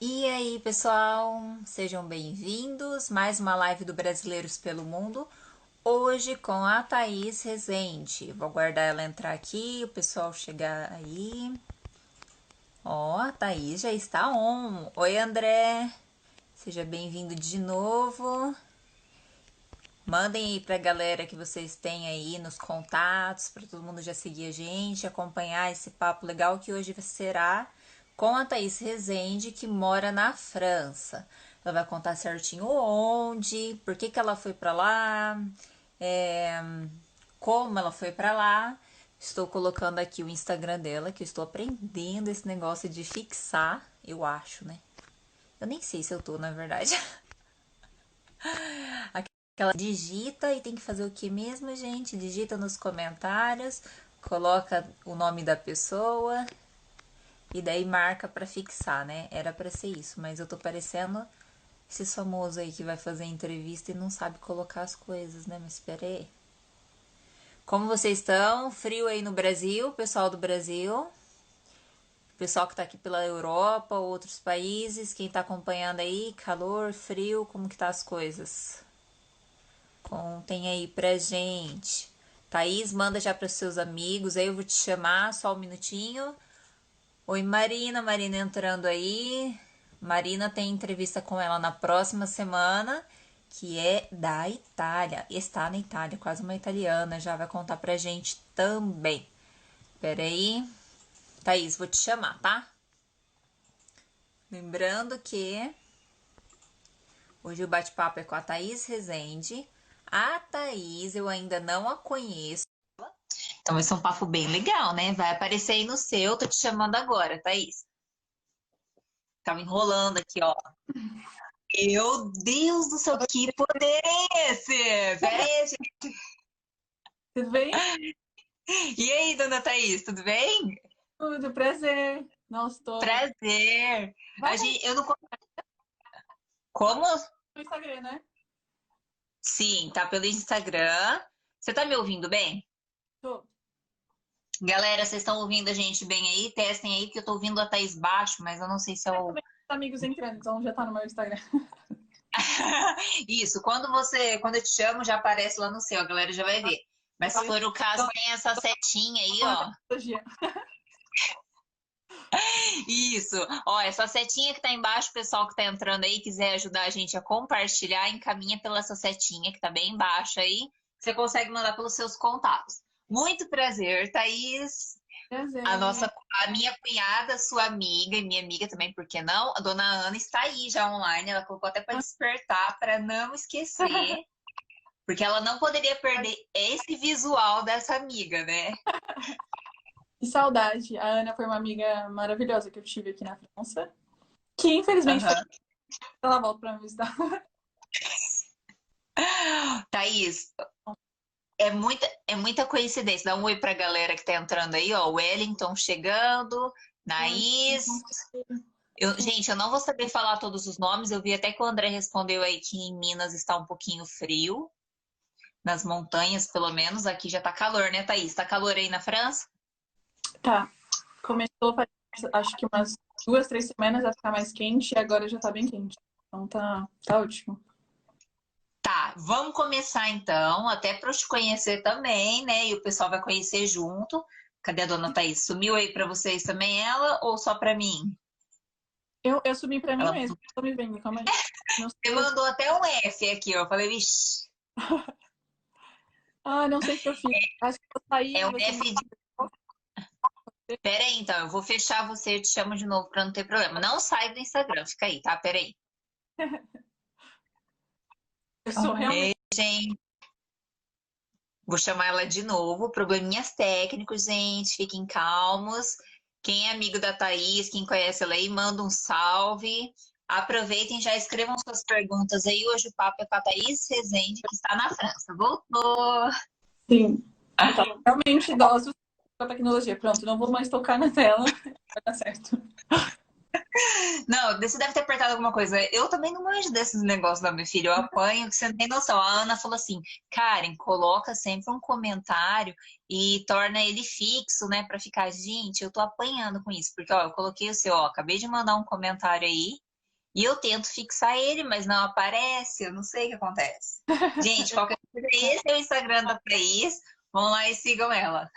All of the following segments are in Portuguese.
E aí, pessoal, sejam bem-vindos. Mais uma live do Brasileiros pelo Mundo. Hoje com a Thaís Rezende. Vou aguardar ela entrar aqui, o pessoal chegar aí. Ó, a Thaís já está on. Oi, André. Seja bem-vindo de novo. Mandem aí pra galera que vocês têm aí nos contatos, para todo mundo já seguir a gente, acompanhar esse papo legal que hoje será com a Thaís Rezende, que mora na França. Ela vai contar certinho onde, por que, que ela foi para lá, é, como ela foi para lá. Estou colocando aqui o Instagram dela, que eu estou aprendendo esse negócio de fixar, eu acho, né? Eu nem sei se eu tô, na verdade. Aquela digita e tem que fazer o que mesmo, gente? Digita nos comentários, coloca o nome da pessoa, e daí marca para fixar, né? Era para ser isso, mas eu tô parecendo esse famoso aí que vai fazer entrevista e não sabe colocar as coisas, né? Mas espera aí. Como vocês estão? Frio aí no Brasil, pessoal do Brasil. Pessoal que tá aqui pela Europa, outros países, quem tá acompanhando aí, calor, frio, como que tá as coisas? Contem aí pra gente. Thaís, manda já para seus amigos, aí eu vou te chamar, só um minutinho. Oi, Marina, Marina entrando aí. Marina tem entrevista com ela na próxima semana, que é da Itália. Está na Itália, quase uma italiana, já vai contar pra gente também. Pera aí. Thaís, vou te chamar, tá? Lembrando que hoje o bate-papo é com a Thaís Rezende. A Thaís eu ainda não a conheço. Então vai ser um papo bem legal, né? Vai aparecer aí no seu, tô te chamando agora, Thaís. Tava enrolando aqui, ó. Meu Deus do céu, que poder é esse? Pera aí, gente. Tudo bem? E aí, dona Thaís, tudo bem? Tudo, prazer. Nossa, tô... Prazer. A gente, eu não... Como? No Instagram, né? Sim, tá pelo Instagram. Você tá me ouvindo bem? Tô. Galera, vocês estão ouvindo a gente bem aí? Testem aí, que eu tô ouvindo a Thaís baixo, mas eu não sei se é o. Amigos entrando, então já tá no meu Instagram. Isso, quando você, quando eu te chamo, já aparece lá no seu, a galera já vai ver. Mas se for o caso, tem essa setinha aí, ó. Isso, ó, essa setinha que tá embaixo, o pessoal que tá entrando aí, quiser ajudar a gente a compartilhar, encaminha pela essa setinha que tá bem embaixo aí, você consegue mandar pelos seus contatos. Muito prazer, Thaís. Prazer. A nossa, a minha cunhada, sua amiga e minha amiga também, por que não? A dona Ana está aí já online, ela colocou até para despertar, para não esquecer. Porque ela não poderia perder esse visual dessa amiga, né? Que saudade. A Ana foi uma amiga maravilhosa que eu tive aqui na França. Que infelizmente uhum. ela volta para me visitar. Thaís, é muita, é muita coincidência. Dá um oi pra galera que tá entrando aí, ó. Wellington chegando, Naís. Eu, gente, eu não vou saber falar todos os nomes. Eu vi até que o André respondeu aí que em Minas está um pouquinho frio. Nas montanhas, pelo menos. Aqui já tá calor, né, Thaís? Tá calor aí na França? Tá. Começou, acho que umas duas, três semanas a ficar mais quente e agora já tá bem quente. Então tá, tá ótimo. Tá, vamos começar então, até para eu te conhecer também, né? E o pessoal vai conhecer junto. Cadê a dona Thaís? Sumiu aí para vocês também ela ou só para mim? Eu, eu sumi para mim ela... mesmo, tô me vendo, calma aí. Você mandou até um F aqui, ó. Eu falei, vixi. ah, não sei que eu fiz. Acho que eu saí. É um F de. Pera aí, então, eu vou fechar você e te chamo de novo para não ter problema. Não sai do Instagram, fica aí, tá? Pera aí. Eu sou realmente. Gente. Vou chamar ela de novo. Probleminhas técnicos, gente. Fiquem calmos. Quem é amigo da Thaís, quem conhece ela aí, manda um salve. Aproveitem, já escrevam suas perguntas aí. Hoje o papo é com a Thaís Rezende, que está na França. Voltou! Sim. Então, realmente idosos com a tecnologia. Pronto, não vou mais tocar na tela. Vai dar certo. Não, você deve ter apertado alguma coisa. Eu também não manjo desses negócios da minha filha. Eu apanho, que você não tem noção. A Ana falou assim: Karen, coloca sempre um comentário e torna ele fixo, né? Pra ficar, gente, eu tô apanhando com isso. Porque, ó, eu coloquei o seu, ó, acabei de mandar um comentário aí. E eu tento fixar ele, mas não aparece, eu não sei o que acontece. Gente, qualquer coisa, esse é o Instagram da Thaís. Vão lá e sigam ela.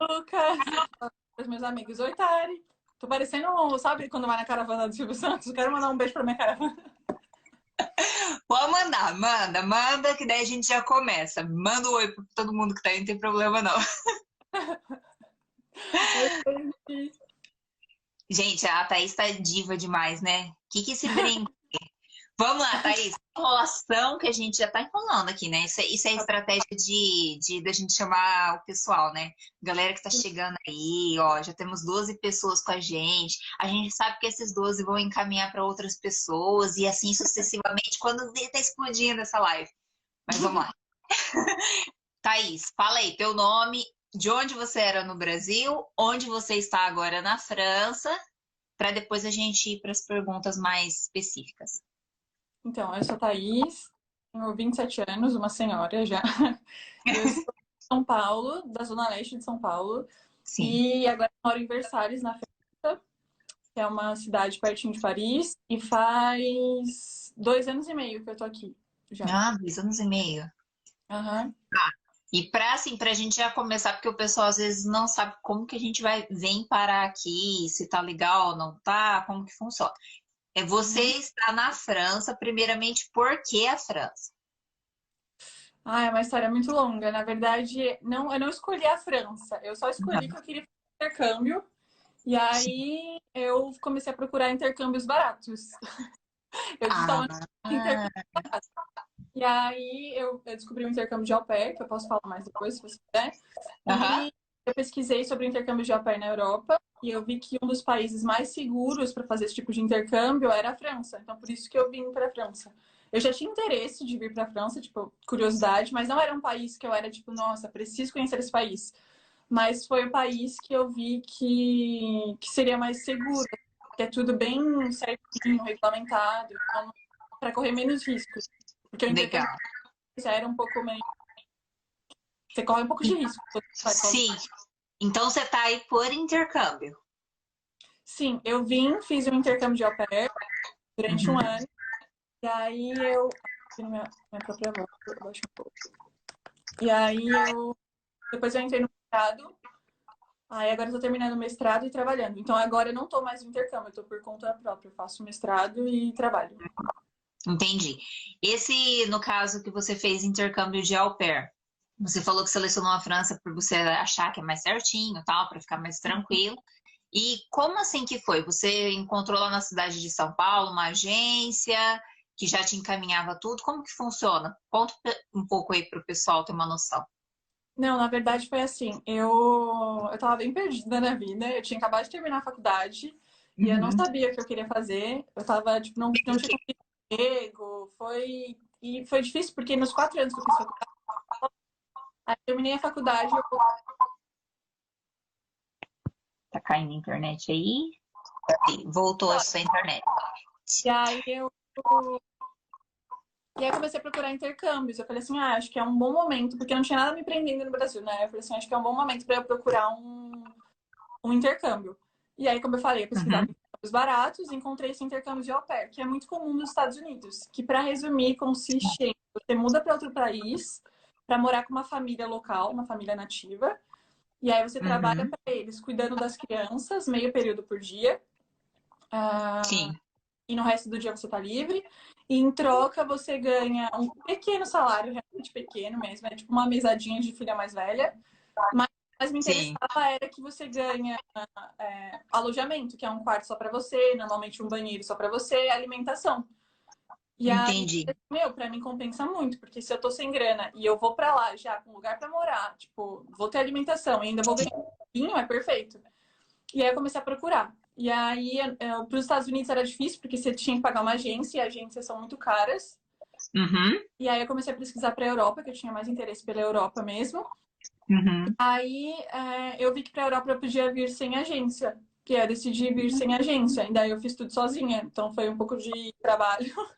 Lucas, meus amigos. Oi, Tari. Tô parecendo, sabe, quando vai na caravana do Silvio Santos? Quero mandar um beijo pra minha caravana. Pode mandar, manda, manda, que daí a gente já começa. Manda um oi pra todo mundo que tá aí, não tem problema não. gente, a Thaís tá diva demais, né? O que que esse brinco Vamos lá, Thaís. Enrolação que a gente já tá enrolando aqui, né? Isso é, isso é estratégia de, de, de a gente chamar o pessoal, né? Galera que tá chegando aí, ó, já temos 12 pessoas com a gente. A gente sabe que esses 12 vão encaminhar para outras pessoas e assim sucessivamente quando vê tá explodindo essa live. Mas vamos lá. Thaís, fala aí teu nome, de onde você era no Brasil, onde você está agora na França, para depois a gente ir para as perguntas mais específicas. Então, eu sou Thaís, tenho 27 anos, uma senhora já. Eu sou de São Paulo, da Zona Leste de São Paulo. Sim. E agora moro em Versalhes, na França, que é uma cidade pertinho de Paris. E faz dois anos e meio que eu tô aqui. Já. Ah, dois anos e meio. Aham. Tá. E para assim, pra gente já começar, porque o pessoal às vezes não sabe como que a gente vai vem parar aqui, se tá legal ou não tá, como que funciona. É você uhum. está na França, primeiramente, por que a França? Ah, é uma história muito longa. Na verdade, não, eu não escolhi a França. Eu só escolhi uhum. que eu queria fazer intercâmbio. E aí eu comecei a procurar intercâmbios baratos. Eu estava ah. intercâmbio barato. E aí eu, eu, descobri um intercâmbio de au pair, que eu posso falar mais depois, se você quiser. Uhum. E eu pesquisei sobre o intercâmbio de au pair na Europa e eu vi que um dos países mais seguros para fazer esse tipo de intercâmbio era a França. Então, por isso que eu vim para a França. Eu já tinha interesse de vir para a França, tipo, curiosidade, mas não era um país que eu era tipo, nossa, preciso conhecer esse país. Mas foi o país que eu vi que, que seria mais seguro, que é tudo bem certinho, regulamentado, então, para correr menos riscos. Porque o intercâmbio já era um pouco meio. Você corre um pouco de risco. Sim. Então você está aí por intercâmbio? Sim, eu vim, fiz um intercâmbio de au pair durante uhum. um ano. E aí eu. Minha, minha própria voz, um pouco. E aí eu. Depois eu entrei no mestrado. Aí agora eu tô terminando o mestrado e trabalhando. Então agora eu não tô mais no intercâmbio, eu tô por conta própria. Eu faço mestrado e trabalho. Entendi. Esse, no caso que você fez intercâmbio de au pair, você falou que selecionou a França por você achar que é mais certinho, tal, para ficar mais tranquilo. E como assim que foi? Você encontrou lá na cidade de São Paulo uma agência que já te encaminhava tudo? Como que funciona? Conta um pouco aí para o pessoal ter uma noção. Não, na verdade foi assim. Eu eu tava bem perdida na vida. Eu tinha acabado de terminar a faculdade uhum. e eu não uhum. sabia o que eu queria fazer. Eu tava tipo não, não tinha emprego. Foi e foi difícil porque nos quatro anos que eu fiz faculdade Aí terminei a faculdade. Eu... Tá caindo a internet aí? Voltou a sua internet. E aí eu. E aí comecei a procurar intercâmbios. Eu falei assim, ah, acho que é um bom momento, porque não tinha nada me prendendo no Brasil, né? Eu falei assim, acho que é um bom momento para eu procurar um, um intercâmbio. E aí, como eu falei, eu pesquisava uhum. intercâmbios baratos, encontrei esse intercâmbio de au pair, que é muito comum nos Estados Unidos, que para resumir consiste em você muda para outro país, para morar com uma família local, uma família nativa. E aí você uhum. trabalha para eles, cuidando das crianças, meio período por dia. Uh, Sim. E no resto do dia você tá livre. E em troca você ganha um pequeno salário, realmente pequeno mesmo. É tipo uma mesadinha de filha mais velha. Mas mas me interessava Sim. era que você ganha é, alojamento, que é um quarto só para você, normalmente um banheiro só para você, alimentação. E Entendi. Aí, meu, pra mim compensa muito, porque se eu tô sem grana e eu vou pra lá já com lugar pra morar, tipo, vou ter alimentação e ainda vou ganhar um pouquinho, é perfeito. E aí eu comecei a procurar. E aí, para os Estados Unidos era difícil, porque você tinha que pagar uma agência e agências são muito caras. Uhum. E aí eu comecei a pesquisar para a Europa, que eu tinha mais interesse pela Europa mesmo. Uhum. Aí é, eu vi que para a Europa eu podia vir sem agência, que eu decidi vir sem agência. E daí eu fiz tudo sozinha, então foi um pouco de trabalho.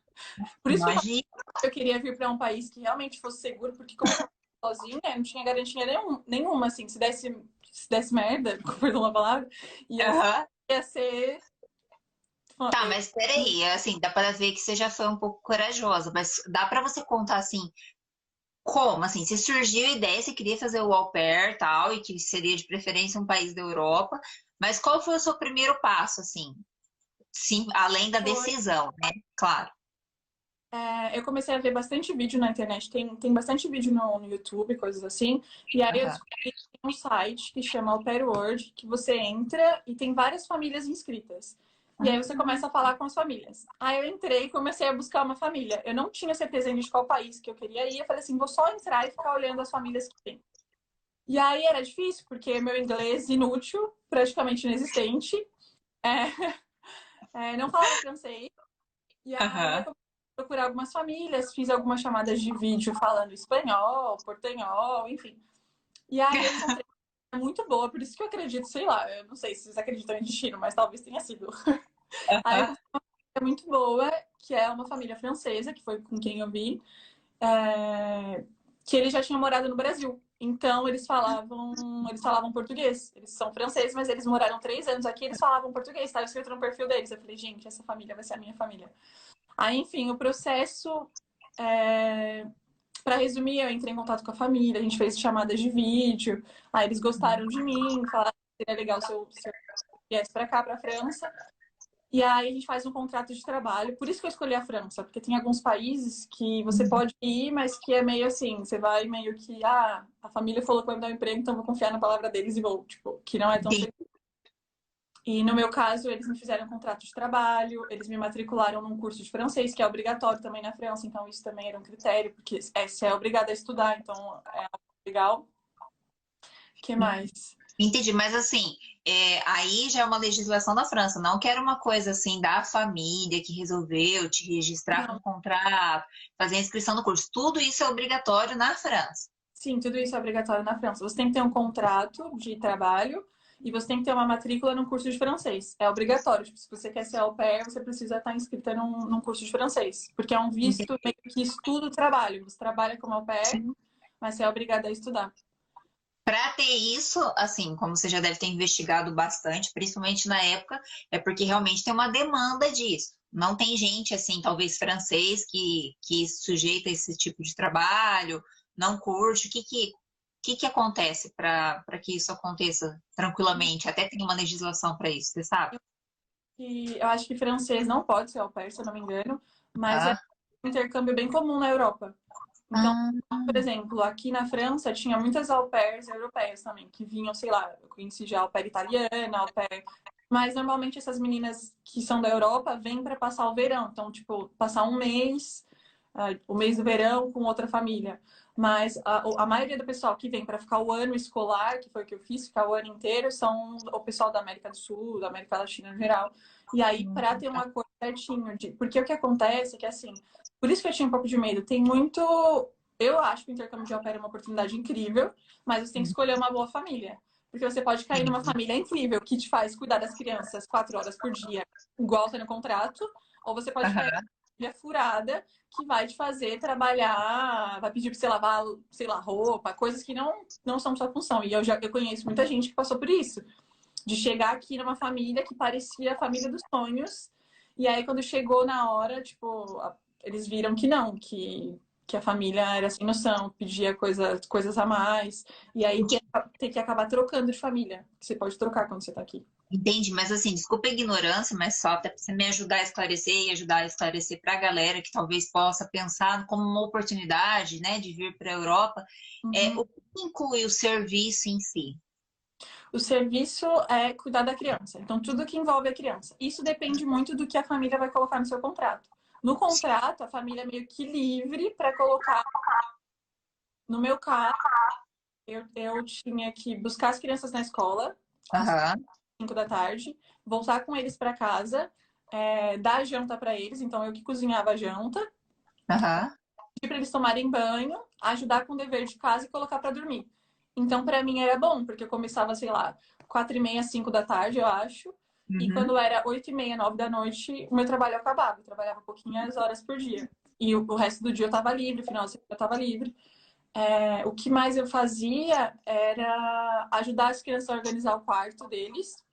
Por isso Imagina. que eu queria vir para um país que realmente fosse seguro, porque como eu sozinha, não tinha garantia nenhum, nenhuma, assim, se desse, se desse merda, perdão a palavra, ia, ia ser Tá, mas peraí, assim, dá para ver que você já foi um pouco corajosa, mas dá para você contar assim, como, assim, se surgiu a ideia, você queria fazer o au pair tal, e que seria de preferência um país da Europa, mas qual foi o seu primeiro passo, assim? Sim, além da decisão, né? Claro. É, eu comecei a ver bastante vídeo na internet, tem, tem bastante vídeo no, no YouTube, coisas assim. E aí uhum. eu descobri um site que chama o Pair World, que você entra e tem várias famílias inscritas. E aí você começa a falar com as famílias. Aí eu entrei e comecei a buscar uma família. Eu não tinha certeza de qual país que eu queria ir. Eu falei assim, vou só entrar e ficar olhando as famílias que tem. E aí era difícil, porque meu inglês inútil, praticamente inexistente. É, é, não falava francês. E aí uhum. eu procurar algumas famílias, fiz algumas chamadas de vídeo falando espanhol, portanhol, enfim. E aí eu encontrei muito boa, por isso que eu acredito, sei lá, eu não sei se vocês acreditam em destino, mas talvez tenha sido. Aí uma família muito boa, que é uma família francesa, que foi com quem eu vi, é... que eles já tinham morado no Brasil. Então eles falavam, eles falavam português. Eles são franceses, mas eles moraram três anos aqui, eles falavam português, estava escrito no perfil deles. Eu falei, gente, essa família vai ser a minha família. Aí, enfim, o processo é... Para resumir, eu entrei em contato com a família, a gente fez chamadas de vídeo, aí eles gostaram de mim, falaram que seria legal se eu, se eu viesse para cá, para a França. E aí a gente faz um contrato de trabalho. Por isso que eu escolhi a França, porque tem alguns países que você uhum. pode ir, mas que é meio assim, você vai meio que, ah, a família falou que vai me dar um emprego, então vou confiar na palavra deles e vou, tipo, que não é tão E no meu caso, eles me fizeram um contrato de trabalho, eles me matricularam num curso de francês, que é obrigatório também na França, então isso também era um critério, porque é, você é obrigado a estudar, então é legal. O que mais? Entendi, mas assim, é, aí já é uma legislação da França, não que era uma coisa assim da família que resolveu te registrar com um contrato, fazer a inscrição no curso. Tudo isso é obrigatório na França. Sim, tudo isso é obrigatório na França. Você tem que ter um contrato de trabalho e você tem que ter uma matrícula no curso de francês. É obrigatório. Tipo, se você quer ser au pair, você precisa estar inscrita num, num curso de francês. Porque é um visto meio que estuda o trabalho. Você trabalha como au pair, mas você é obrigada a estudar. Para ter isso, assim, como você já deve ter investigado bastante, principalmente na época, é porque realmente tem uma demanda disso. Não tem gente, assim, talvez francês, que, que sujeita esse tipo de trabalho, não curte. O que, que, que, que acontece para que isso aconteça tranquilamente? Até tem uma legislação para isso, você sabe? E eu acho que francês não pode ser au pair, se eu não me engano, mas ah. é um intercâmbio bem comum na Europa. Então, ah. por exemplo, aqui na França tinha muitas au pairs europeias também, que vinham, sei lá, eu conheci já au pair italiana, au pair. Mas normalmente essas meninas que são da Europa vêm para passar o verão. Então, tipo, passar um mês, uh, o mês do verão com outra família. Mas a, a maioria do pessoal que vem para ficar o ano escolar, que foi o que eu fiz, ficar o ano inteiro, são o pessoal da América do Sul, da América Latina em geral. E aí, para ter uma coisa certinho, de... porque o que acontece é que, assim, por isso que eu tinha um pouco de medo. Tem muito. Eu acho que o intercâmbio de au pair é uma oportunidade incrível, mas você tem que escolher uma boa família. Porque você pode cair numa família incrível que te faz cuidar das crianças quatro horas por dia, igual tá no contrato, ou você pode uhum. cair família furada que vai te fazer trabalhar, vai pedir pra você lavar, sei lá, roupa, coisas que não, não são sua função. E eu já eu conheço muita gente que passou por isso. De chegar aqui numa família que parecia a família dos sonhos. E aí, quando chegou na hora, tipo, eles viram que não, que, que a família era sem noção, pedia coisa, coisas a mais. E aí tem que acabar trocando de família. Você pode trocar quando você está aqui. Entendi, mas assim, desculpa a ignorância, mas só até para você me ajudar a esclarecer e ajudar a esclarecer para a galera que talvez possa pensar como uma oportunidade, né, de vir para a Europa, uhum. é, o que inclui o serviço em si? O serviço é cuidar da criança, então tudo que envolve a criança. Isso depende muito do que a família vai colocar no seu contrato. No contrato, a família é meio que livre para colocar. No meu caso, eu, eu tinha que buscar as crianças na escola, às 5 da tarde, voltar com eles para casa, é, dar janta para eles, então eu que cozinhava a janta, uhum. para eles tomarem banho, ajudar com o dever de casa e colocar para dormir. Então, para mim era bom, porque eu começava, sei lá, quatro e meia, cinco da tarde, eu acho. Uhum. E quando era oito e meia, nove da noite, o meu trabalho acabava. Eu trabalhava pouquinhas horas por dia. E o, o resto do dia eu estava livre, final de semana eu estava livre. É, o que mais eu fazia era ajudar as crianças a organizar o quarto deles.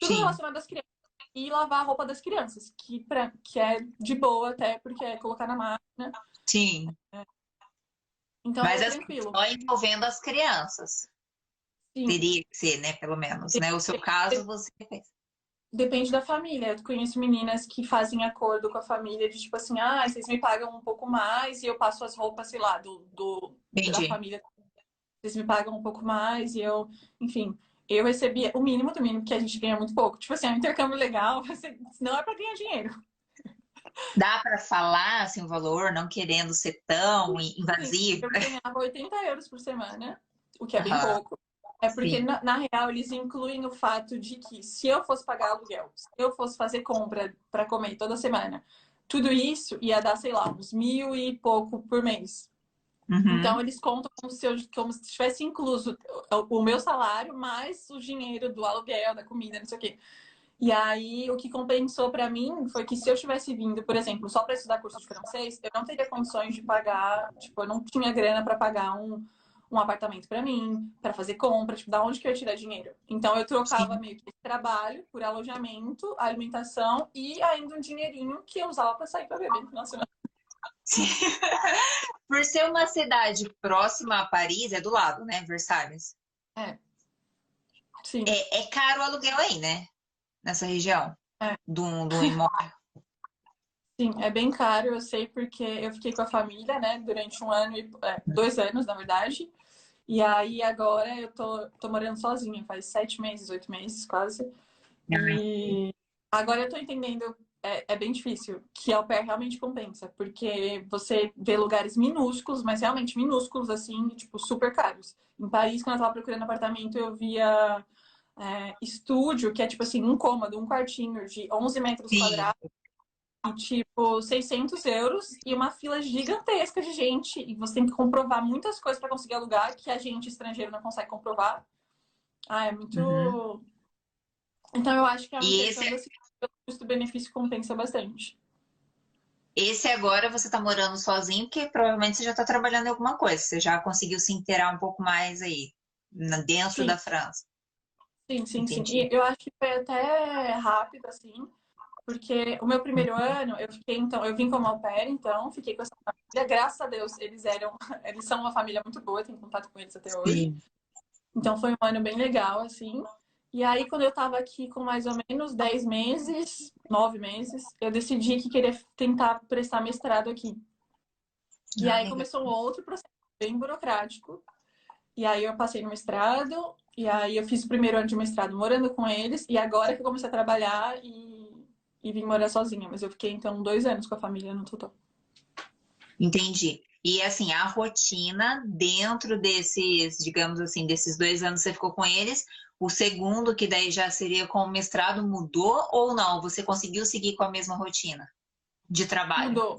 Tudo Sim. relacionado às crianças. e lavar a roupa das crianças, que, pra, que é de boa até, porque é colocar na máquina. Sim. Então Mas é assim, tranquilo. só envolvendo as crianças. Sim. Teria que ser, né? Pelo menos, né? O seu caso, você fez. Depende da família. Eu conheço meninas que fazem acordo com a família de tipo assim, ah, vocês me pagam um pouco mais e eu passo as roupas, sei lá, do, do da família. Vocês me pagam um pouco mais e eu, enfim, eu recebia o mínimo do mínimo, porque a gente ganha muito pouco. Tipo assim, é um intercâmbio legal, você, não é pra ganhar dinheiro. Dá para falar assim, o valor, não querendo ser tão invasivo? Eu ganhava 80 euros por semana, o que é bem Aham. pouco. É porque, na, na real, eles incluem o fato de que se eu fosse pagar aluguel, se eu fosse fazer compra para comer toda semana, tudo isso ia dar, sei lá, uns mil e pouco por mês. Uhum. Então, eles contam como se, eu, como se tivesse incluso o, o meu salário mais o dinheiro do aluguel, da comida, não sei o quê. E aí, o que compensou para mim foi que se eu tivesse vindo, por exemplo, só para estudar curso de francês, eu não teria condições de pagar, tipo, eu não tinha grana para pagar um, um apartamento para mim, para fazer compra, tipo, da onde que eu ia tirar dinheiro? Então, eu trocava Sim. meio que trabalho por alojamento, alimentação e ainda um dinheirinho que eu usava para sair para beber no final de semana. Por ser uma cidade próxima a Paris, é do lado, né? Versalhes. Sim. É, é caro o aluguel aí, né? Nessa região. É. Do, do imóvel. Sim, é bem caro, eu sei, porque eu fiquei com a família, né, durante um ano e é, dois anos, na verdade. E aí agora eu tô, tô morando sozinha, faz sete meses, oito meses quase. E agora eu tô entendendo, é, é bem difícil, que au pair realmente compensa, porque você vê lugares minúsculos, mas realmente minúsculos, assim, tipo, super caros. Em Paris, quando eu tava procurando apartamento, eu via é, estúdio, que é tipo assim, um cômodo, um quartinho de 11 metros Sim. quadrados. E, tipo, 600 euros e uma fila gigantesca de gente. E você tem que comprovar muitas coisas para conseguir alugar que a gente estrangeiro não consegue comprovar. Ah, é muito. Uhum. Então, eu acho que a E questão esse- desse custo-benefício compensa bastante. Esse agora você tá morando sozinho, porque provavelmente você já tá trabalhando em alguma coisa. Você já conseguiu se inteirar um pouco mais aí, dentro Sim. da França. Sim, sim, sim. Entendi. E eu acho que foi até rápido, assim, porque o meu primeiro ano, eu fiquei, então, eu vim como au pair, então, fiquei com essa família. Graças a Deus, eles eram, eles são uma família muito boa, tenho contato com eles até hoje. Então foi um ano bem legal, assim. E aí, quando eu tava aqui com mais ou menos 10 meses, 9 meses, eu decidi que queria tentar prestar mestrado aqui. E Ah, aí legal. começou um outro processo bem burocrático. E aí eu passei no mestrado, e aí eu fiz o primeiro ano de mestrado morando com eles, e agora que eu comecei a trabalhar e, e vim morar sozinha. Mas eu fiquei, então, dois anos com a família no total. Entendi. E assim, a rotina dentro desses, digamos assim, desses dois anos você ficou com eles, o segundo, que daí já seria com o mestrado, mudou ou não? Você conseguiu seguir com a mesma rotina de trabalho? Mudou.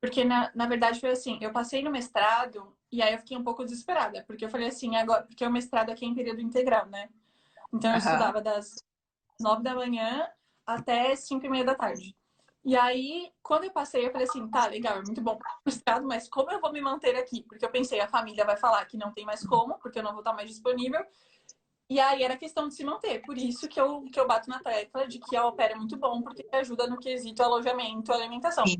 Porque, na, na verdade, foi assim, eu passei no mestrado e aí eu fiquei um pouco desesperada, porque eu falei assim, agora, porque o mestrado aqui é em período integral, né? Então eu Aham. estudava das nove da manhã até cinco e meia da tarde. E aí, quando eu passei, eu falei assim, tá, legal, é muito bom pro mestrado, mas como eu vou me manter aqui? Porque eu pensei, a família vai falar que não tem mais como, porque eu não vou estar mais disponível. E aí era questão de se manter. Por isso que eu, que eu bato na tecla de que a pair é muito bom, porque ajuda no quesito alojamento, alimentação. Sim.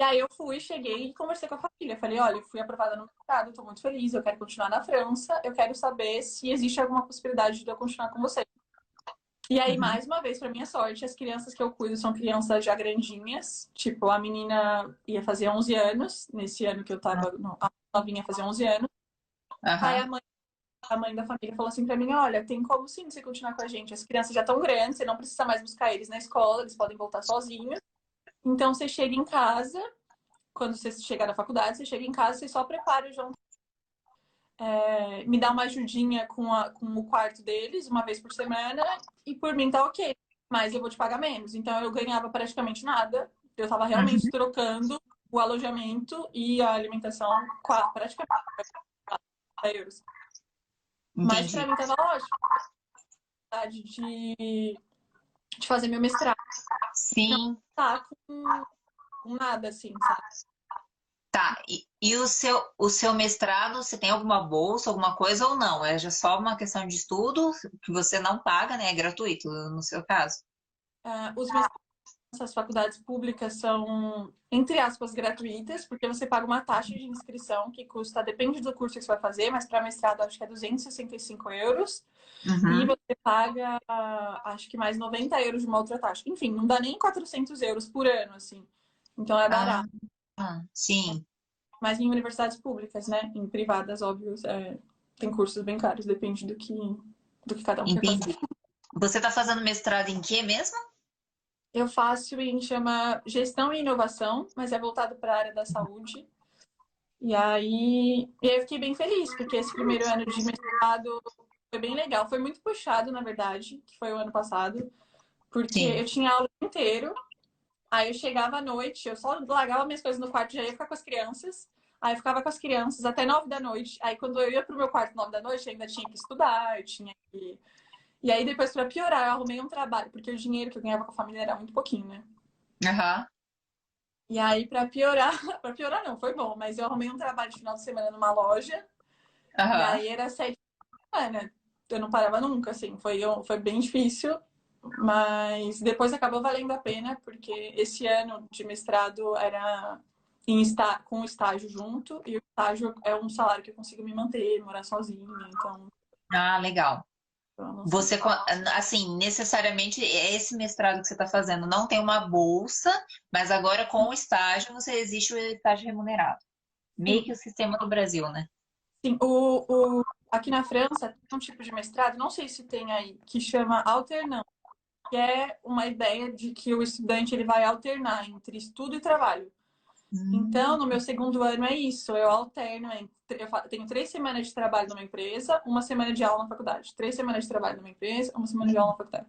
E aí eu fui, cheguei e conversei com a família. Falei, olha, eu fui aprovada no mestrado, tô muito feliz, eu quero continuar na França, eu quero saber se existe alguma possibilidade de eu continuar com você. E aí, Uhum. mais uma vez, pra minha sorte, as crianças que eu cuido são crianças já grandinhas. Tipo, a menina ia fazer 11 anos, nesse ano que eu tava, no- a novinha ia fazer 11 anos. Aí Aham. a mãe, a mãe da família falou assim pra mim, olha, tem como sim você continuar com a gente. As crianças já estão grandes, você não precisa mais buscar eles na escola, eles podem voltar sozinhos. Então você chega em casa, quando você chegar na faculdade, você chega em casa, você só prepara o jantar. É, me dá uma ajudinha com, a, com o quarto deles, uma vez por semana, e por mim tá ok. Mas eu vou te pagar menos. Então eu ganhava praticamente nada. Eu tava realmente trocando o alojamento e a alimentação praticamente 40 euros. Mas pra mim tava ótimo. De, de fazer meu mestrado. Sim. Tá com, com nada, assim, sabe? Tá. E, e o seu, o seu mestrado, você tem alguma bolsa, alguma coisa ou não? É já só uma questão de estudo que você não paga, né? É gratuito no seu caso. Uh, os mestrados essas faculdades públicas são, entre aspas, gratuitas, porque você paga uma taxa de inscrição que custa, depende do curso que você vai fazer, mas para mestrado acho que é 265 euros. Uhum. E você paga, acho que mais 90 euros de uma outra taxa. Enfim, não dá nem 400 euros por ano, assim. Então é barato. Ah, sim. Mas em universidades públicas, né? Em privadas, óbvio, é, tem cursos bem caros, depende do que, do que cada um Entendi. quer fazer. Você está fazendo mestrado em quê mesmo? Eu faço em chama Gestão e Inovação, mas é voltado para a área da saúde. E aí, e aí eu fiquei bem feliz, porque esse primeiro ano de mestrado foi bem legal. Foi muito puxado, na verdade, que foi o ano passado, porque Sim. eu tinha aula inteiro. Aí eu chegava à noite, eu só largava minhas coisas no quarto, já ia ficar com as crianças. Aí eu ficava com as crianças até nove da noite. Aí quando eu ia pro meu quarto nove da noite, ainda tinha que estudar, eu tinha que e aí, depois, para piorar, eu arrumei um trabalho, porque o dinheiro que eu ganhava com a família era muito pouquinho, né? Aham. Uhum. E aí, para piorar, para piorar não, foi bom, mas eu arrumei um trabalho de final de semana numa loja. Uhum. E aí era sete semana. Eu não parava nunca, assim, foi, foi bem difícil, mas depois acabou valendo a pena, porque esse ano de mestrado era em está, com o estágio junto, e o estágio é um salário que eu consigo me manter, morar sozinha, então. Ah, legal. Você, assim, necessariamente é esse mestrado que você está fazendo não tem uma bolsa, mas agora com o estágio você existe o estágio remunerado. Meio que o sistema do Brasil, né? Sim, o, o, aqui na França tem um tipo de mestrado, não sei se tem aí, que chama alternância, que é uma ideia de que o estudante ele vai alternar entre estudo e trabalho. Então, no meu segundo ano é isso, eu alterno, eu tenho três semanas de trabalho numa empresa, uma semana de aula na faculdade. Três semanas de trabalho numa empresa, uma semana de aula na faculdade.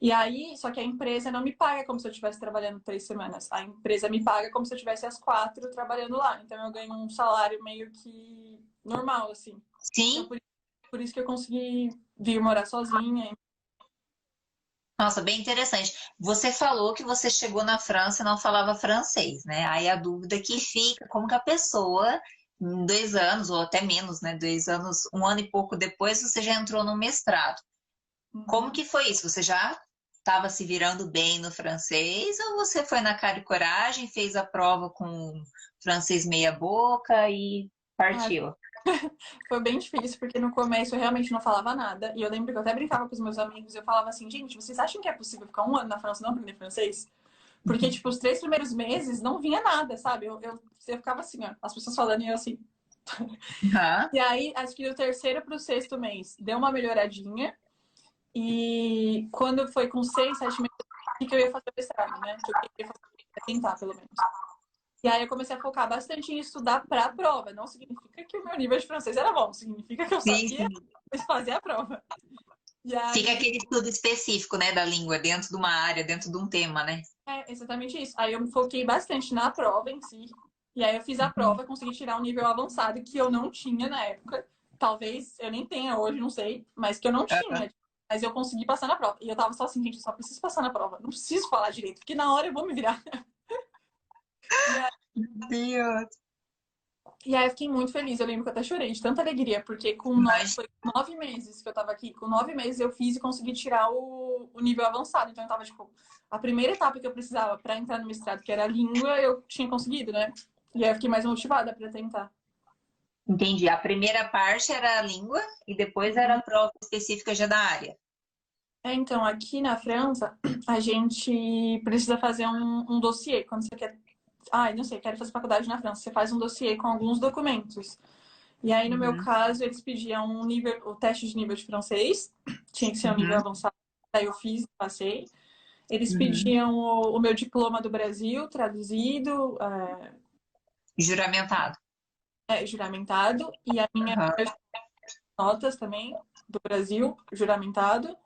E aí, só que a empresa não me paga como se eu estivesse trabalhando três semanas. A empresa me paga como se eu estivesse às quatro trabalhando lá. Então, eu ganho um salário meio que normal, assim. Sim. Então, por, por isso que eu consegui vir morar sozinha nossa, bem interessante. Você falou que você chegou na França e não falava francês, né? Aí a dúvida que fica, como que a pessoa, em dois anos, ou até menos, né? Dois anos, um ano e pouco depois, você já entrou no mestrado. Como que foi isso? Você já estava se virando bem no francês ou você foi na cara e coragem, fez a prova com francês meia boca e partiu? Foi bem difícil, porque no começo eu realmente não falava nada. E eu lembro que eu até brincava com os meus amigos e eu falava assim, gente, vocês acham que é possível ficar um ano na França e não aprender francês? Porque, tipo, os três primeiros meses não vinha nada, sabe? Eu, eu, eu ficava assim, ó, as pessoas falando e eu assim. Uhum. E aí, acho que do terceiro pro sexto mês deu uma melhoradinha. E quando foi com seis, sete meses, que eu ia fazer o mestrado, né? Que eu queria fazer, tentar, pelo menos. E aí eu comecei a focar bastante em estudar para a prova. Não significa que o meu nível de francês era bom, significa que eu sabia fazer a prova. Aí... Fica aquele estudo específico, né, da língua, dentro de uma área, dentro de um tema, né? É, exatamente isso. Aí eu me foquei bastante na prova em si. E aí eu fiz a uhum. prova, consegui tirar um nível avançado que eu não tinha na época. Talvez eu nem tenha hoje, não sei, mas que eu não tinha. Uhum. Mas eu consegui passar na prova. E eu tava só assim, gente, eu só preciso passar na prova. Não preciso falar direito, porque na hora eu vou me virar. Meu Deus! E aí eu fiquei muito feliz. Eu lembro que eu até chorei de tanta alegria, porque com nove, nove meses que eu tava aqui, com nove meses eu fiz e consegui tirar o, o nível avançado. Então eu tava, tipo, a primeira etapa que eu precisava para entrar no mestrado, que era a língua, eu tinha conseguido, né? E aí eu fiquei mais motivada para tentar. Entendi. A primeira parte era a língua e depois era a prova específica já da área. É, então, aqui na França, a gente precisa fazer um, um dossiê. Quando você quer ah, não sei, quero fazer faculdade na França. Você faz um dossiê com alguns documentos. E aí, no uhum. meu caso, eles pediam um nível, o teste de nível de francês, tinha que ser um uhum. nível avançado, aí eu fiz e passei. Eles uhum. pediam o, o, meu diploma do Brasil, traduzido. É... Juramentado. É, juramentado. E a minha notas também, do Brasil, juramentado.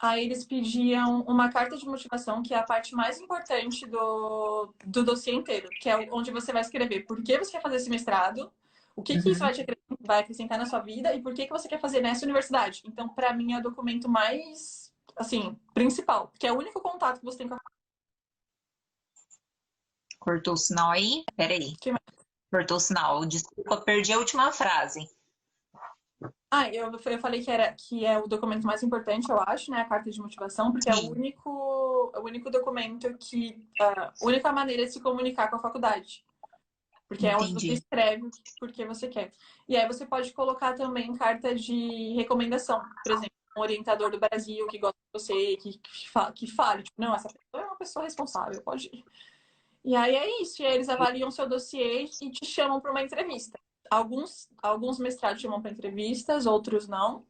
Aí eles pediam uma carta de motivação, que é a parte mais importante do, do dossiê inteiro, que é onde você vai escrever por que você quer fazer esse mestrado, o que, que isso uhum. vai, te, vai acrescentar na sua vida e por que, que você quer fazer nessa universidade. Então, para mim, é o documento mais, assim, principal, porque é o único contato que você tem com a... Cortou o sinal aí? Peraí. Cortou o sinal. Desculpa, perdi a última frase. Ah, eu, eu falei que, era, que é o documento mais importante, eu acho, né? A carta de motivação, porque Sim. é o único o único documento que. A única maneira de se comunicar com a faculdade. Porque Entendi. é onde você escreve porque você quer. E aí você pode colocar também carta de recomendação. Por exemplo, um orientador do Brasil que gosta de você, que, que fale, tipo, não, essa pessoa é uma pessoa responsável, pode ir. E aí é isso, e aí eles avaliam seu dossiê e te chamam para uma entrevista. Alguns, alguns mestrados chamam para entrevistas, outros não.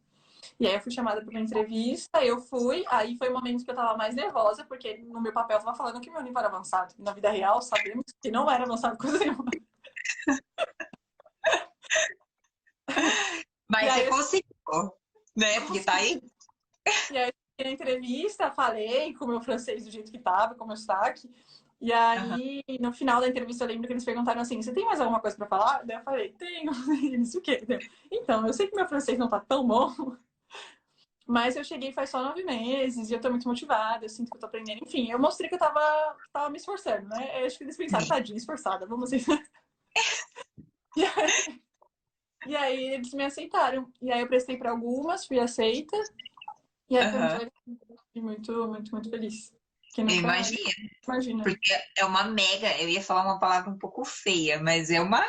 E aí eu fui chamada para uma entrevista, eu fui, aí foi o momento que eu tava mais nervosa, porque no meu papel eu tava falando que meu nível era avançado. Na vida real, sabemos que não era avançado coisa nenhuma. Mas você conseguiu, né? Porque tá aí. E aí, na entrevista, falei com o meu francês do jeito que tava, com o meu sotaque. E aí, uhum. no final da entrevista, eu lembro que eles perguntaram assim: Você tem mais alguma coisa para falar? Daí eu falei: Tenho. Eles, o quê? Então, eu sei que meu francês não tá tão bom, mas eu cheguei faz só nove meses e eu tô muito motivada, eu sinto que eu tô aprendendo. Enfim, eu mostrei que eu tava, tava me esforçando, né? Eu acho que eles pensaram, tadinha, esforçada, vamos assim. e, aí, e aí eles me aceitaram. E aí eu prestei para algumas, fui aceita. E aí uhum. foi muito, muito, muito feliz. Imagina. Imagina. Porque é uma mega, eu ia falar uma palavra um pouco feia, mas é uma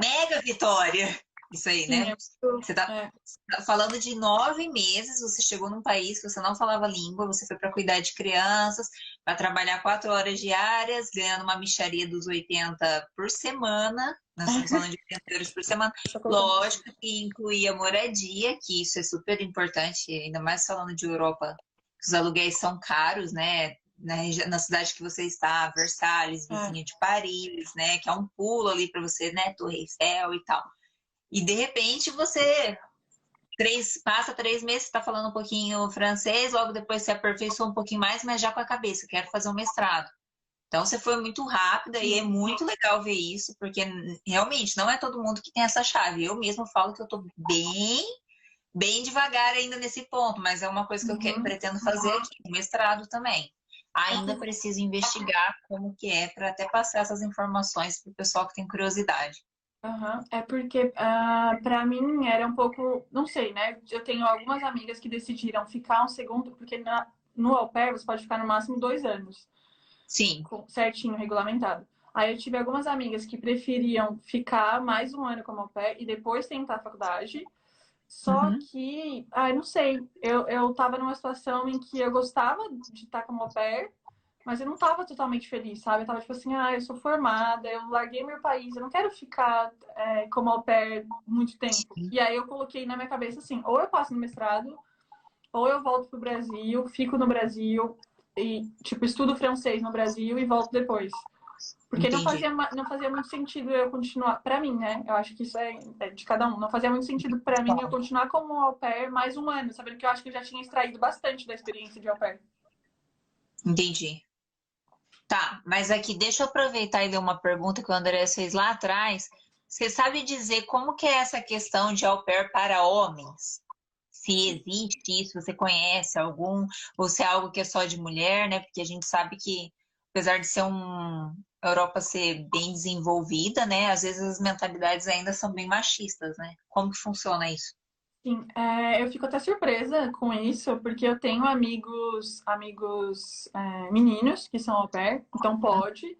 mega vitória. Isso aí, né? É você está é. tá falando de nove meses, você chegou num país que você não falava língua, você foi para cuidar de crianças, para trabalhar quatro horas diárias, ganhando uma micharia dos 80 por semana, nós estamos falando de 80 euros por semana. Lógico que incluía moradia, que isso é super importante, ainda mais falando de Europa, os aluguéis são caros, né? Na, na cidade que você está, Versalhes, é. vizinha de Paris, né? Que é um pulo ali para você, né? Torre Eiffel e tal. E de repente você três, passa três meses, está falando um pouquinho francês, logo depois você aperfeiçoa um pouquinho mais, mas já com a cabeça, quero fazer um mestrado. Então você foi muito rápida e é muito legal ver isso, porque realmente não é todo mundo que tem essa chave. Eu mesmo falo que eu estou bem, bem devagar ainda nesse ponto, mas é uma coisa que eu quero, uhum. pretendo fazer aqui, mestrado também. Ainda preciso investigar como que é para até passar essas informações para o pessoal que tem curiosidade. Uhum. É porque, uh, ah, para mim, era um pouco. Não sei, né? Eu tenho algumas amigas que decidiram ficar um segundo, porque na, no au pair você pode ficar no máximo dois anos. Sim. Com, certinho, regulamentado. Aí eu tive algumas amigas que preferiam ficar mais um ano como au pair e depois tentar a faculdade. Só uhum. que, ai, não sei, eu, eu tava numa situação em que eu gostava de estar como au pair, mas eu não tava totalmente feliz, sabe? Eu tava tipo assim, ah, eu sou formada, eu larguei meu país, eu não quero ficar é, como au pair muito tempo. E aí eu coloquei na minha cabeça assim, ou eu passo no mestrado, ou eu volto pro Brasil, fico no Brasil e, tipo, estudo francês no Brasil e volto depois. Porque não fazia, não fazia muito sentido eu continuar, para mim, né? Eu acho que isso é, é, de cada um. Não fazia muito sentido para mim eu continuar como au pair mais um ano, sabendo que eu acho que eu já tinha extraído bastante da experiência de au pair. Entendi. Tá, mas aqui deixa eu aproveitar e ler uma pergunta que o André fez lá atrás. Você sabe dizer como que é essa questão de au pair para homens? Se existe isso, você conhece algum, ou se é algo que é só de mulher, né? Porque a gente sabe que, apesar de ser um Europa ser bem desenvolvida, né? Às vezes as mentalidades ainda são bem machistas, né? Como que funciona isso? Sim, é, eu fico até surpresa com isso, porque eu tenho amigos, amigos é, meninos que são au pair, então pode.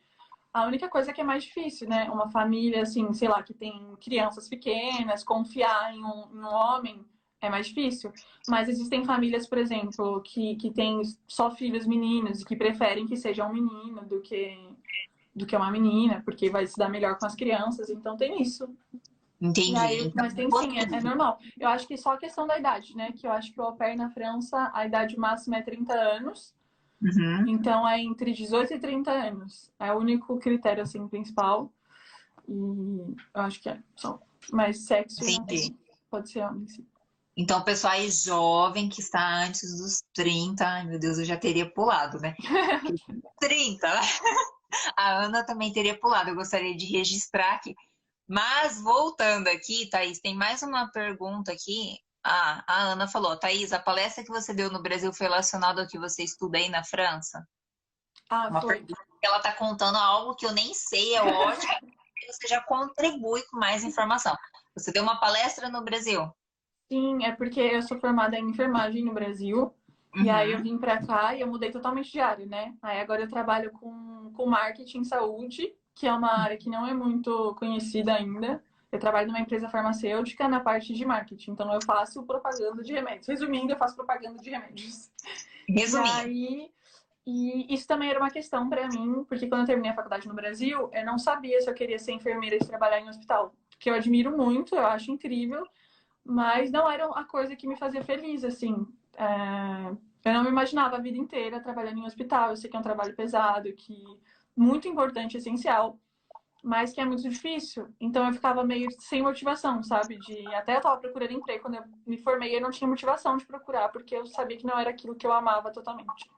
A única coisa que é mais difícil, né? Uma família, assim, sei lá, que tem crianças pequenas, confiar em um, em um homem é mais difícil. Mas existem famílias, por exemplo, que, que têm só filhos meninos e que preferem que seja um menino do que, do que uma menina, porque vai se dar melhor com as crianças. Então tem isso. Entendi. Aí, mas tem sim, é, é, normal. Eu acho que só a questão da idade, né? Que eu acho que o au pair na França, a idade máxima é 30 anos. Uhum. Então é entre 18 e 30 anos. É o único critério, assim, principal. E eu acho que é só. Mas sexo Entendi. pode ser homem, sim. Então, o pessoal aí jovem que está antes dos 30, ai meu Deus, eu já teria pulado, né? 30! A Ana também teria pulado. Eu gostaria de registrar aqui mas voltando aqui, Thaís, tem mais uma pergunta aqui. Ah, a Ana falou, Thaís, a palestra que você deu no Brasil foi relacionada ao que você estuda aí na França? Ah, uma foi. Pergunta ela está contando algo que eu nem sei, é ótimo, você já contribui com mais informação. Você deu uma palestra no Brasil? Sim, é porque eu sou formada em enfermagem no Brasil. Uhum. E aí eu uhum. vim para cá e eu mudei totalmente de área, né? Aí agora eu trabalho com, com marketing saúde, que é uma área que não é muito conhecida ainda. Eu trabalho numa empresa farmacêutica na parte de marketing, então eu faço propaganda de remédios. Resumindo, eu faço propaganda de remédios. Resumindo. E aí, e isso também era uma questão para mim, porque quando eu terminei a faculdade no Brasil, eu não sabia se eu queria ser enfermeira e trabalhar em hospital, que eu admiro muito, eu acho incrível, mas não era a coisa que me fazia feliz, assim. É... Eu não me imaginava a vida inteira trabalhando em hospital. Eu sei que é um trabalho pesado, que muito importante, essencial, mas que é muito difícil. Então eu ficava meio sem motivação, sabe? De até eu tava procurando emprego quando eu me formei, eu não tinha motivação de procurar, porque eu sabia que não era aquilo que eu amava totalmente.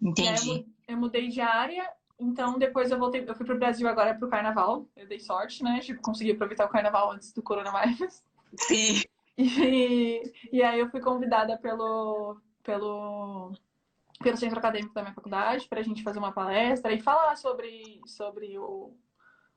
Entendi. eu mudei de área, então depois eu voltei, eu fui pro Brasil agora pro carnaval. Eu dei sorte, né? Tipo, consegui aproveitar o carnaval antes do coronavírus. Sim. E, e aí eu fui convidada pelo, pelo, pelo centro acadêmico da minha faculdade para a gente fazer uma palestra e falar sobre, sobre o,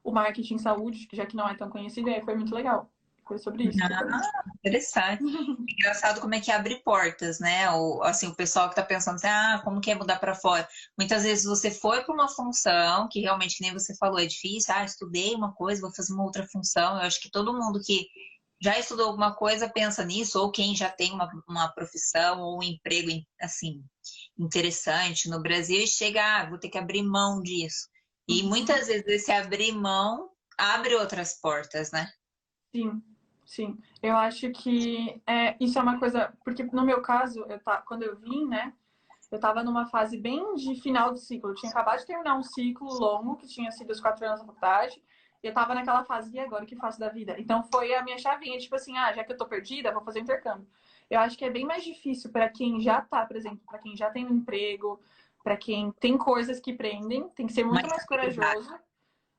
o marketing saúde, já que não é tão conhecido, e aí foi muito legal. Foi sobre isso. Ah, interessante. Engraçado como é que abre portas, né? O, assim, o pessoal que está pensando assim, ah, como que é mudar para fora? Muitas vezes você foi para uma função que realmente, nem você falou, é difícil. Ah, estudei uma coisa, vou fazer uma outra função. Eu acho que todo mundo que já estudou alguma coisa, pensa nisso, ou quem já tem uma, uma profissão ou um emprego assim interessante no Brasil e chega, ah, vou ter que abrir mão disso. E uhum. muitas vezes esse abrir mão abre outras portas, né? Sim, sim. Eu acho que é, isso é uma coisa, porque no meu caso, eu tá, quando eu vim, né, eu estava numa fase bem de final do ciclo. Eu tinha acabado de terminar um ciclo longo, que tinha sido os quatro anos da faculdade, eu tava naquela fase, e agora o que faço da vida? Então foi a minha chavinha, tipo assim, ah, já que eu tô perdida, vou fazer intercâmbio. Eu acho que é bem mais difícil para quem já tá, por exemplo, para quem já tem um emprego, para quem tem coisas que prendem, tem que ser muito mais corajoso.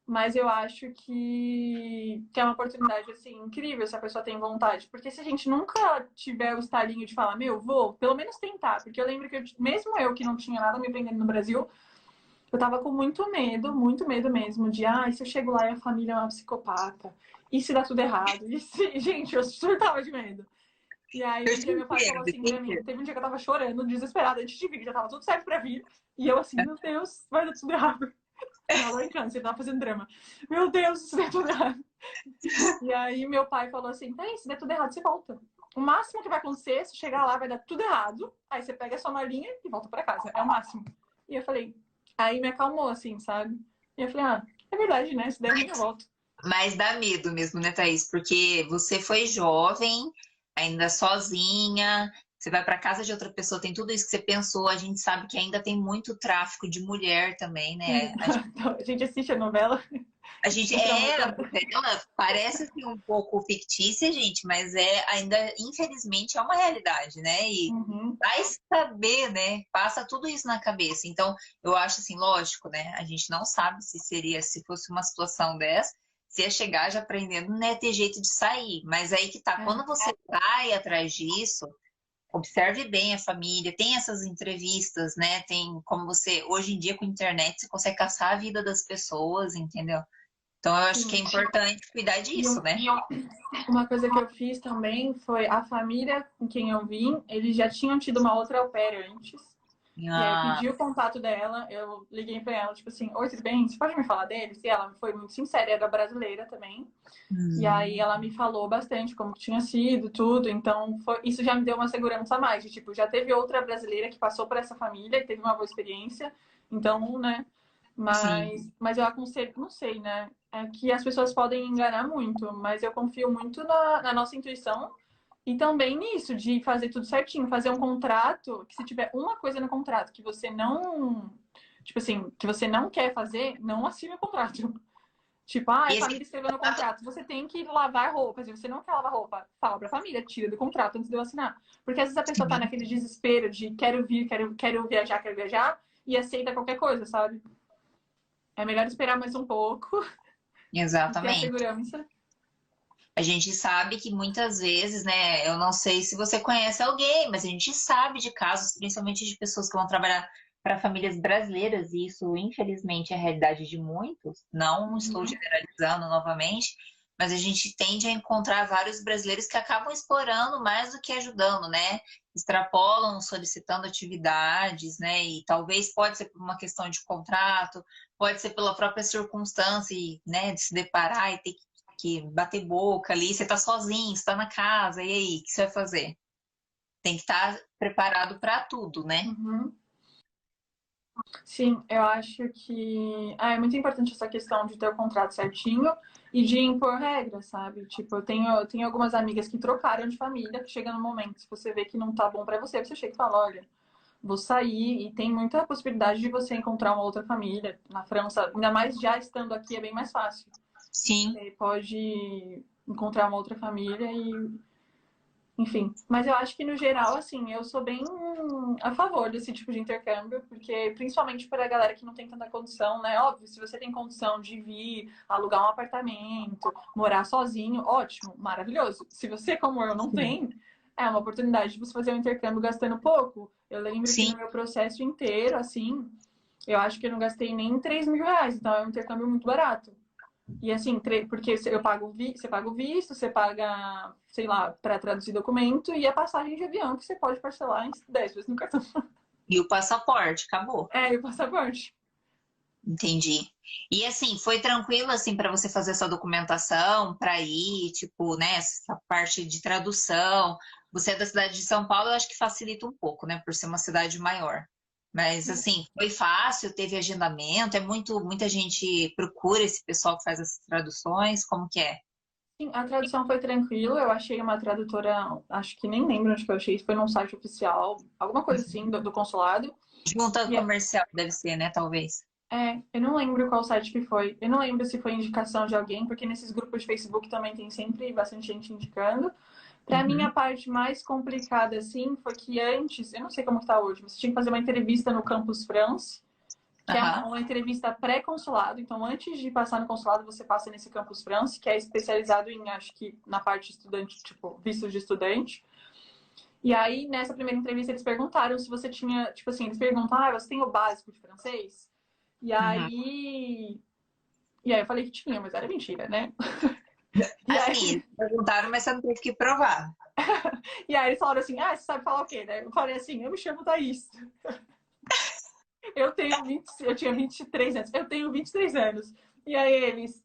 Mas eu acho que, que é uma oportunidade, assim, incrível se a pessoa tem vontade. Porque se a gente nunca tiver o estalinho de falar, meu, vou, pelo menos tentar. Porque eu lembro que, eu, mesmo eu que não tinha nada me prendendo no Brasil, eu tava com muito medo, muito medo mesmo, de ah, se eu chego lá e a família é uma psicopata? E se dá tudo errado? E se... Gente, eu surtava de medo. E aí um dia meu pai falou assim pra mim, teve um dia que eu tava chorando, desesperada, antes de vir, já tava tudo certo pra vir. E eu assim, meu Deus, vai dar tudo errado. Ela em câncer, tava fazendo drama. Meu Deus, isso der tudo errado. E aí meu pai falou assim, tá, se der tudo errado, você volta. O máximo que vai acontecer, se chegar lá, vai dar tudo errado. Aí você pega a sua malinha e volta pra casa. É o máximo. E eu falei, Aí me acalmou, assim, sabe? E eu falei, ah, é verdade, né? Se der, eu volto. Mas dá medo mesmo, né, Thaís? Porque você foi jovem, ainda sozinha, você vai para casa de outra pessoa, tem tudo isso que você pensou. A gente sabe que ainda tem muito tráfico de mulher também, né? A gente, a gente assiste a novela. A gente é, ela parece assim, um pouco fictícia, gente, mas é ainda, infelizmente, é uma realidade, né? E uhum. vai saber, né? Passa tudo isso na cabeça. Então, eu acho assim, lógico, né? A gente não sabe se seria, se fosse uma situação dessa, se ia chegar já aprendendo, né? Ter jeito de sair. Mas aí que tá, é. quando você vai atrás disso, observe bem a família, tem essas entrevistas, né? Tem como você, hoje em dia com a internet, você consegue caçar a vida das pessoas, entendeu? Então, eu acho que é importante cuidar disso, eu, né? Uma coisa que eu fiz também foi a família com quem eu vim, eles já tinham tido uma outra au antes. Ah. E aí eu ah. pedi o contato dela, eu liguei pra ela, tipo assim, oi, tudo bem? Você pode me falar deles? E ela foi muito sincera, era brasileira também. Hum. E aí ela me falou bastante como tinha sido, tudo. Então, foi, isso já me deu uma segurança a mais. De, tipo, já teve outra brasileira que passou por essa família e teve uma boa experiência. Então, né? Mas, mas eu aconselho, não sei, né? É que as pessoas podem enganar muito, mas eu confio muito na, na nossa intuição e também nisso, de fazer tudo certinho, fazer um contrato, que se tiver uma coisa no contrato que você não. Tipo assim, que você não quer fazer, não assine o contrato. Tipo, ah, a família escreveu no contrato, você tem que lavar roupa. Se você não quer lavar roupa, fala pra família, tira do contrato antes de eu assinar. Porque às vezes a pessoa tá naquele desespero de quero vir, quero, quero viajar, quero viajar, e aceita qualquer coisa, sabe? É melhor esperar mais um pouco. Exatamente. Segurança. A gente sabe que muitas vezes, né? Eu não sei se você conhece alguém, mas a gente sabe de casos, principalmente de pessoas que vão trabalhar para famílias brasileiras, e isso, infelizmente, é a realidade de muitos. Não estou uhum. generalizando novamente, mas a gente tende a encontrar vários brasileiros que acabam explorando mais do que ajudando, né? Extrapolam solicitando atividades, né? E talvez pode ser por uma questão de contrato, pode ser pela própria circunstância, né? De se deparar e ter que bater boca ali, você tá sozinho, está na casa, e aí, o que você vai fazer? Tem que estar tá preparado para tudo, né? Uhum. Sim, eu acho que ah, é muito importante essa questão de ter o contrato certinho e de impor regras, sabe? Tipo, eu tenho, eu tenho algumas amigas que trocaram de família, que chega no momento, se você vê que não tá bom para você, você chega e fala, olha, vou sair e tem muita possibilidade de você encontrar uma outra família. Na França, ainda mais já estando aqui, é bem mais fácil. Sim. Você pode encontrar uma outra família e enfim, mas eu acho que no geral, assim, eu sou bem a favor desse tipo de intercâmbio, porque principalmente para a galera que não tem tanta condição, né? Óbvio, se você tem condição de vir alugar um apartamento, morar sozinho, ótimo, maravilhoso. Se você, como eu, não tem, é uma oportunidade de você fazer um intercâmbio gastando pouco. Eu lembro Sim. que no meu processo inteiro, assim, eu acho que eu não gastei nem 3 mil reais, então é um intercâmbio muito barato. E assim, porque eu pago vi, você paga o visto, você paga, sei lá, para traduzir documento e a passagem de avião que você pode parcelar em 10 vezes no cartão. E o passaporte, acabou. É, e o passaporte. Entendi. E assim, foi tranquilo assim para você fazer essa documentação, para ir, tipo, né, essa parte de tradução. Você é da cidade de São Paulo, eu acho que facilita um pouco, né, por ser uma cidade maior. Mas assim, foi fácil, teve agendamento, é muito, muita gente procura esse pessoal que faz as traduções, como que é? Sim, a tradução foi tranquila, eu achei uma tradutora, acho que nem lembro onde que eu achei, foi num site oficial, alguma coisa assim, do, do consulado. Junta e é comercial, é... deve ser, né, talvez. É, eu não lembro qual site que foi. Eu não lembro se foi indicação de alguém, porque nesses grupos de Facebook também tem sempre bastante gente indicando. Para uhum. mim, a parte mais complicada, assim, foi que antes, eu não sei como está hoje, você tinha que fazer uma entrevista no Campus France, que uhum. é uma, entrevista pré-consulado. Então, antes de passar no consulado, você passa nesse Campus France, que é especializado em, acho que, na parte estudante, tipo, visto de estudante. E aí, nessa primeira entrevista, eles perguntaram se você tinha, tipo assim, eles perguntaram, ah, você tem o básico de francês? E aí. Uhum. E aí eu falei que tinha, mas era mentira, né? E assim, aí... perguntaram, mas você não teve que provar. e aí eles falaram assim, ah, você sabe falar o quê? Né? Eu falei assim, eu me chamo Thaís. eu tenho 20, eu tinha 23 anos. Eu tenho 23 anos. E aí eles,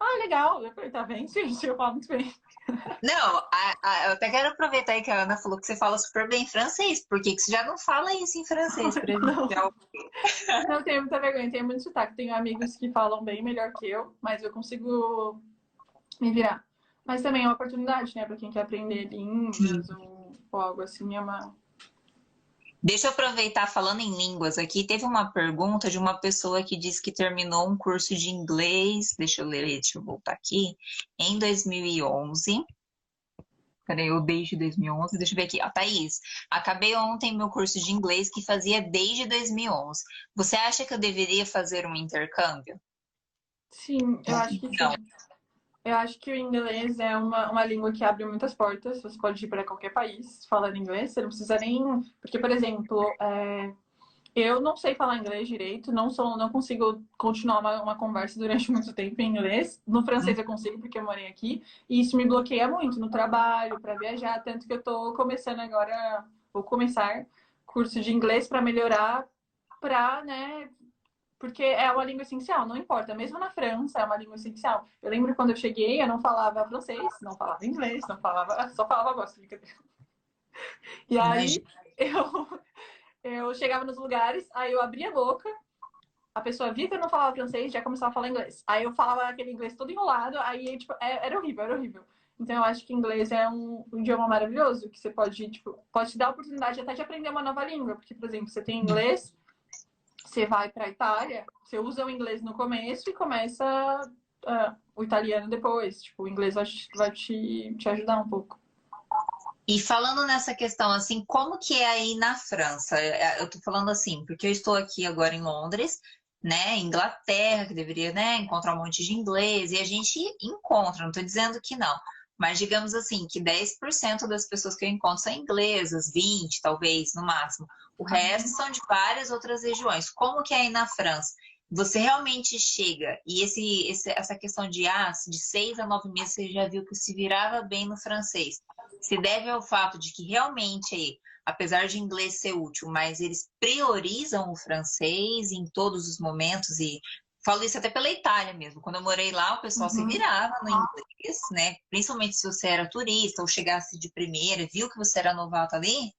ah, legal. Eu falei, tá bem, gente, eu falo muito bem. Não, a, a, eu até quero aproveitar aí que a Ana falou que você fala super bem francês. Por que, que você já não fala isso em francês pra gente? Não, não tenho muita vergonha, tenho muito sotaque. Tenho amigos que falam bem melhor que eu, mas eu consigo me virar. Mas também é uma oportunidade, né, para quem quer aprender línguas ou, ou algo assim, é uma. Deixa eu aproveitar falando em línguas aqui. Teve uma pergunta de uma pessoa que disse que terminou um curso de inglês. Deixa eu ler, deixa eu voltar aqui. Em 2011. Peraí, eu desde 2011. Deixa eu ver aqui. Ó, Thaís, acabei ontem meu curso de inglês que fazia desde 2011. Você acha que eu deveria fazer um intercâmbio? Sim, eu acho que Não. sim. Eu acho que o inglês é uma, uma língua que abre muitas portas. Você pode ir para qualquer país falando inglês. Você não precisa nem. Porque, por exemplo, é... eu não sei falar inglês direito, não sou, não consigo continuar uma, uma conversa durante muito tempo em inglês. No francês eu consigo, porque eu morei aqui. E isso me bloqueia muito no trabalho, para viajar. Tanto que eu estou começando agora, vou começar curso de inglês para melhorar, para né, porque é uma língua essencial, não importa. Mesmo na França, é uma língua essencial. Eu lembro quando eu cheguei, eu não falava francês, não falava inglês, não falava, só falava gosto. E aí eu, eu chegava nos lugares, aí eu abria a boca, a pessoa via que eu não falava francês, já começava a falar inglês. Aí eu falava aquele inglês todo enrolado, aí tipo, é, era horrível, era horrível. Então eu acho que inglês é um, um, idioma maravilhoso, que você pode, tipo, pode te dar a oportunidade até de aprender uma nova língua. Porque, por exemplo, você tem inglês, você vai para a Itália, você usa o inglês no começo e começa uh, o italiano depois. Tipo, o inglês vai, vai te, te ajudar um pouco. E falando nessa questão, assim, como que é aí na França? Eu tô falando assim, porque eu estou aqui agora em Londres, né, Inglaterra, que deveria, né, encontrar um monte de inglês, e a gente encontra, não tô dizendo que não. Mas digamos assim, que 10% das pessoas que eu encontro são inglesas, 20 talvez, no máximo. O resto são de várias outras regiões. Como que é aí na França? você realmente chega e esse, esse, essa questão de ah, de seis a nove meses você já viu que se virava bem no francês, se deve ao fato de que realmente, apesar de inglês ser útil, mas eles priorizam o francês em todos os momentos e falo isso até pela Itália mesmo. Quando eu morei lá, o pessoal uhum. se virava no inglês, né? Principalmente se você era turista ou chegasse de primeira, viu que você era novato ali,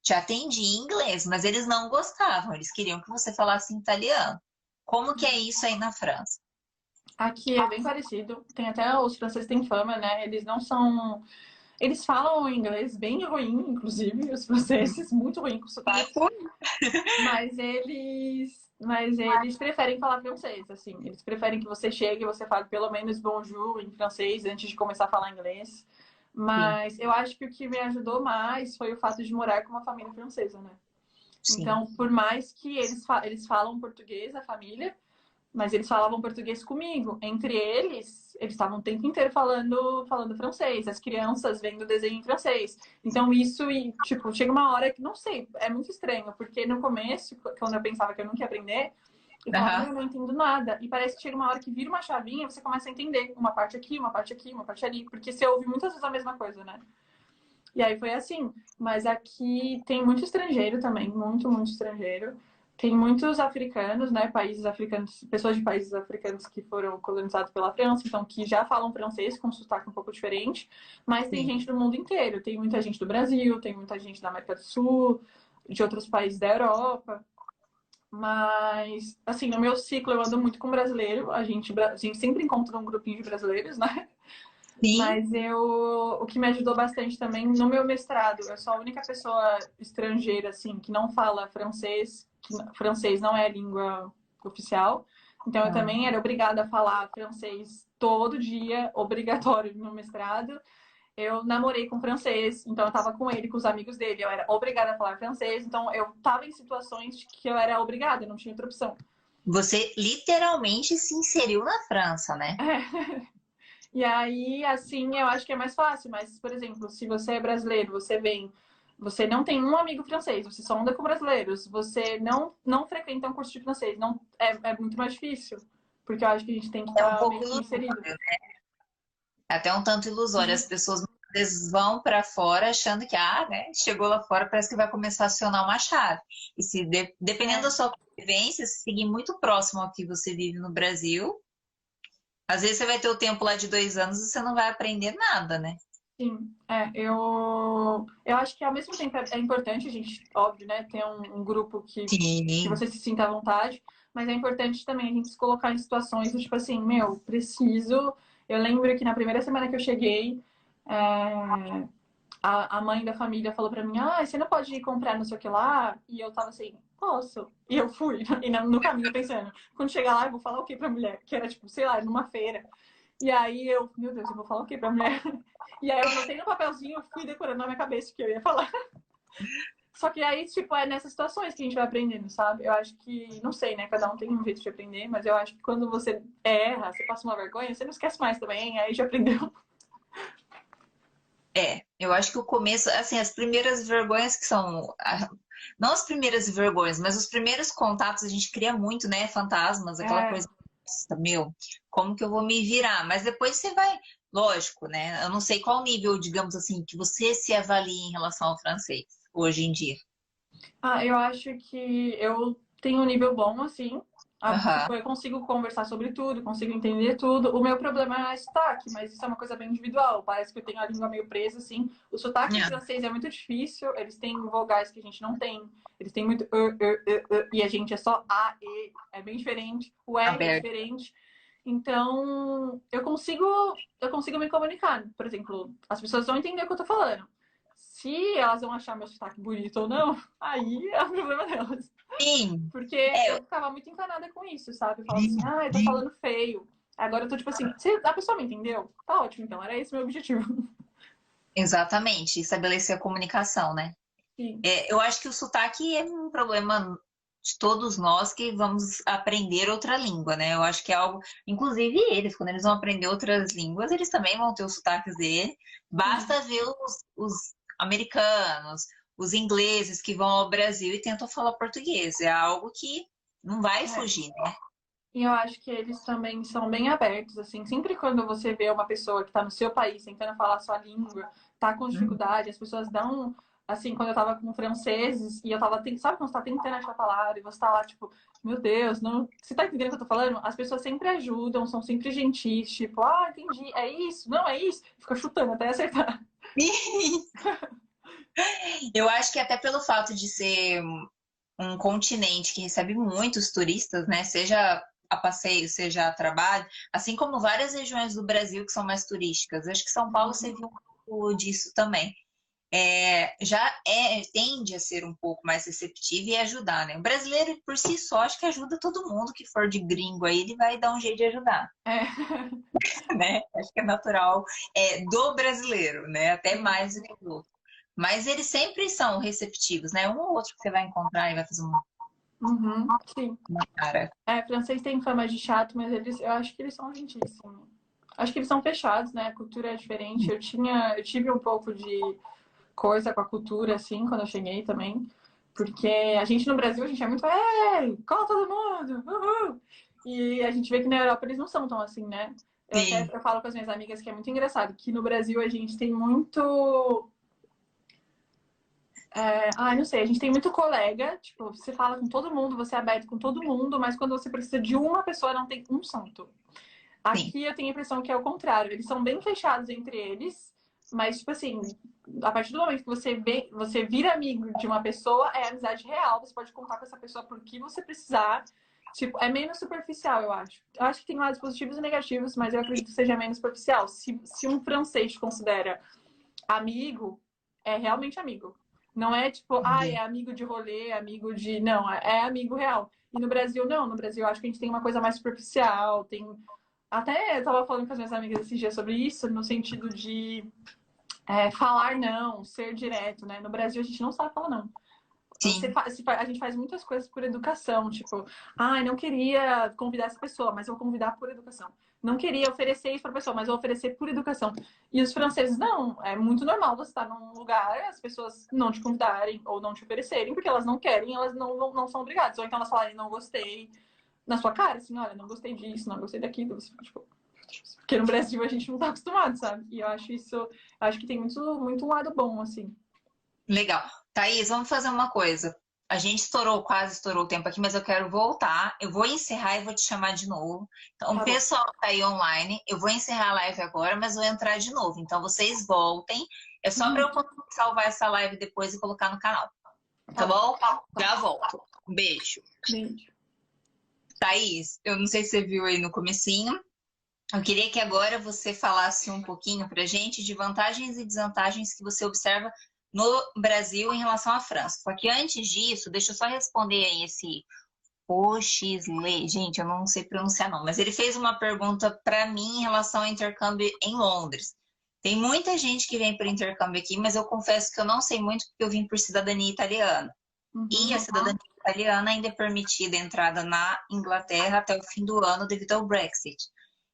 te atendia em inglês, mas eles não gostavam, eles queriam que você falasse italiano. Como que é isso aí na França? Aqui é bem parecido. Tem até os franceses têm fama, né? Eles não são. Eles falam inglês bem ruim, inclusive, os franceses, muito ruim com sotaque. Mas eles. Mas eles preferem falar francês, assim. Eles preferem que você chegue e você fale pelo menos bonjour em francês antes de começar a falar inglês. Mas Sim. eu acho que o que me ajudou mais foi o fato de morar com uma família francesa, né? Sim. Então, por mais que eles, fa eles falam português, a família, mas eles falavam português comigo. Entre eles, eles estavam o tempo inteiro falando, falando francês, as crianças vendo desenho em francês. Então, isso, e, tipo, chega uma hora que, não sei, é muito estranho, porque no começo, quando eu pensava que eu nunca ia aprender, eu falava, uhum. eu não entendo nada. E parece que chega uma hora que vira uma chavinha, você começa a entender uma parte aqui, uma parte aqui, uma parte ali, porque você ouve muitas vezes a mesma coisa, né? E aí foi assim. Mas aqui tem muito estrangeiro também, muito, muito estrangeiro. Tem muitos africanos, né? Países africanos, pessoas de países africanos que foram colonizados pela França, então que já falam francês com um sotaque um pouco diferente. Mas tem Sim. gente do mundo inteiro. Tem muita gente do Brasil, tem muita gente da América do Sul, de outros países da Europa. Mas, assim, no meu ciclo eu ando muito com brasileiro. A gente, a gente sempre encontra um grupinho de brasileiros, né? Sim. Mas eu, o que me ajudou bastante também no meu mestrado, eu sou a única pessoa estrangeira assim que não fala francês, francês não é a língua oficial. Então eu ah. também era obrigada a falar francês todo dia, obrigatório no mestrado. Eu namorei com francês, então eu tava com ele, com os amigos dele, eu era obrigada a falar francês, então eu tava em situações que eu era obrigada, não tinha outra opção. Você literalmente se inseriu na França, né? É. E aí, assim, eu acho que é mais fácil. Mas, por exemplo, se você é brasileiro, você vem, você não tem um amigo francês, você só anda com brasileiros, você não, não frequenta um curso de francês, não é, é muito mais difícil. Porque eu acho que a gente tem que estar é um meio inserido. Né? Até um tanto ilusório. As pessoas muitas vezes vão para fora achando que, ah, né, chegou lá fora, parece que vai começar a acionar uma chave. E se de, dependendo é. da sua vivência, se seguir muito próximo ao que você vive no Brasil, às vezes você vai ter o tempo lá de dois anos e você não vai aprender nada, né? Sim, é, eu, eu acho que ao mesmo tempo é, é importante a gente, óbvio, né, ter um, um grupo que, que você se sinta à vontade, mas é importante também a gente se colocar em situações do tipo assim, meu, preciso. Eu lembro que na primeira semana que eu cheguei, é, a, a mãe da família falou pra mim, ah, você não pode ir comprar não sei o que lá? E eu tava assim, posso. E eu fui, e no caminho pensando, quando chegar lá eu vou falar o que pra mulher? Que era tipo, sei lá, numa feira. E aí eu, meu Deus, eu vou falar o que pra mulher? E aí eu botei no papelzinho, fui decorando na minha cabeça o que eu ia falar. Só que aí, tipo, é nessas situações que a gente vai aprendendo, sabe? Eu acho que, não sei, né? Cada um tem um jeito de aprender, mas eu acho que quando você erra, você passa uma vergonha, você não esquece mais também, aí já aprendeu. É, eu acho que o começo, assim, as primeiras vergonhas que são. Não as primeiras vergonhas, mas os primeiros contatos a gente cria muito, né? Fantasmas, aquela é. coisa. Meu, como que eu vou me virar? Mas depois você vai. Lógico, né? Eu não sei qual nível, digamos assim, que você se avalia em relação ao francês hoje em dia. Ah, eu acho que eu tenho um nível bom, assim. Uhum. Eu consigo conversar sobre tudo, consigo entender tudo. O meu problema é sotaque, mas isso é uma coisa bem individual. Parece que eu tenho a língua meio presa, assim. O sotaque yeah. francês é muito difícil, eles têm vogais que a gente não tem. Eles têm muito uh, uh, uh, e a gente é só A, E. É bem diferente. O R é diferente. Então, eu consigo, eu consigo me comunicar. Por exemplo, as pessoas vão entender o que eu tô falando. Se elas vão achar meu sotaque bonito ou não, aí é o problema delas. Sim. Porque é. eu ficava muito encanada com isso, sabe? Eu falava assim, ah, eu tô falando feio. Agora eu tô tipo assim, a pessoa me entendeu? Tá ótimo, então. Era esse meu objetivo. Exatamente. Estabelecer a comunicação, né? É, eu acho que o sotaque é um problema de todos nós que vamos aprender outra língua, né? Eu acho que é algo. Inclusive eles, quando eles vão aprender outras línguas, eles também vão ter os sotaques dele. Basta ver os, os americanos, os ingleses que vão ao Brasil e tentam falar português. É algo que não vai é. fugir, né? E eu acho que eles também são bem abertos, assim. Sempre quando você vê uma pessoa que está no seu país tentando falar a sua língua, tá com dificuldade, as pessoas dão. Assim, quando eu tava com franceses e eu tava. Sabe quando você tá tentando achar a palavra e você tá lá, tipo, meu Deus, não. Você tá entendendo o que eu tô falando? As pessoas sempre ajudam, são sempre gentis, tipo, ah, entendi, é isso, não, é isso. Fica chutando até acertar. eu acho que até pelo fato de ser um continente que recebe muitos turistas, né? Seja a passeio, seja a trabalho, assim como várias regiões do Brasil que são mais turísticas. Acho que São Paulo você viu um pouco disso também. É, já é, tende a ser um pouco mais receptivo e ajudar, né? O brasileiro, por si só, acho que ajuda todo mundo que for de gringo aí, ele vai dar um jeito de ajudar. É. né? Acho que é natural é, do brasileiro, né? Até mais do que do outro. Mas eles sempre são receptivos, né? Um ou outro que você vai encontrar e vai fazer um Uhum, sim. Cara. É, francês tem fama de chato, mas eles, eu acho que eles são gentíssimos. Acho que eles são fechados, né? A cultura é diferente. Eu tinha, eu tive um pouco de coisa com a cultura, assim, quando eu cheguei também. Porque a gente no Brasil, a gente é muito, ei, cola todo mundo, uhul! E a gente vê que na Europa eles não são tão assim, né? Eu, até, eu falo com as minhas amigas que é muito engraçado, que no Brasil a gente tem muito é, ah, não sei, a gente tem muito colega, tipo, você fala com todo mundo, você é aberto com todo mundo, mas quando você precisa de uma pessoa, não tem um santo. Aqui Sim. eu tenho a impressão que é o contrário, eles são bem fechados entre eles, mas, tipo assim, a partir do momento que você vê, você vira amigo de uma pessoa, é amizade real, você pode contar com essa pessoa por que você precisar. Tipo, é menos superficial, eu acho. Eu acho que tem lados positivos e negativos, mas eu acredito que seja menos superficial. Se, se um francês te considera amigo, é realmente amigo. Não é tipo, ah, é amigo de rolê, amigo de. Não, é amigo real. E no Brasil, não. No Brasil, eu acho que a gente tem uma coisa mais superficial. Tem. Até eu tava falando com as minhas amigas esses dias sobre isso, no sentido de é, falar não, ser direto, né? No Brasil, a gente não sabe falar não. Sim. Faz, a gente faz muitas coisas por educação, tipo, ah, não queria convidar essa pessoa, mas eu vou convidar por educação não queria oferecer isso para a pessoa, mas vou oferecer por educação. E os franceses, não. É muito normal você estar num lugar, as pessoas não te convidarem ou não te oferecerem, porque elas não querem, elas não, não, não são obrigadas. Ou então elas falarem, não gostei, na sua cara, assim, olha, não gostei disso, não gostei daquilo. Você, tipo, porque no Brasil a gente não está acostumado, sabe? E eu acho isso, acho que tem muito, muito lado bom, assim. Legal. Thaís, vamos fazer uma coisa a gente estourou, quase estourou o tempo aqui, mas eu quero voltar. Eu vou encerrar e vou te chamar de novo. Então, tá o pessoal tá aí online, eu vou encerrar a live agora, mas vou entrar de novo. Então, vocês voltem. É só para eu uhum. salvar essa live depois e colocar no canal. Tá, tá bom? Já volto. Um beijo. Beijo. Thaís, eu não sei se você viu aí no comecinho. Eu queria que agora você falasse um pouquinho pra gente de vantagens e desvantagens que você observa no Brasil em relação à França. Só que antes disso, deixa eu só responder aí esse Oxley. Gente, eu não sei pronunciar não, mas ele fez uma pergunta para mim em relação ao intercâmbio em Londres. Tem muita gente que vem por intercâmbio aqui, mas eu confesso que eu não sei muito porque eu vim por cidadania italiana. Uhum. E a cidadania italiana ainda é permitida a entrada na Inglaterra até o fim do ano devido ao Brexit.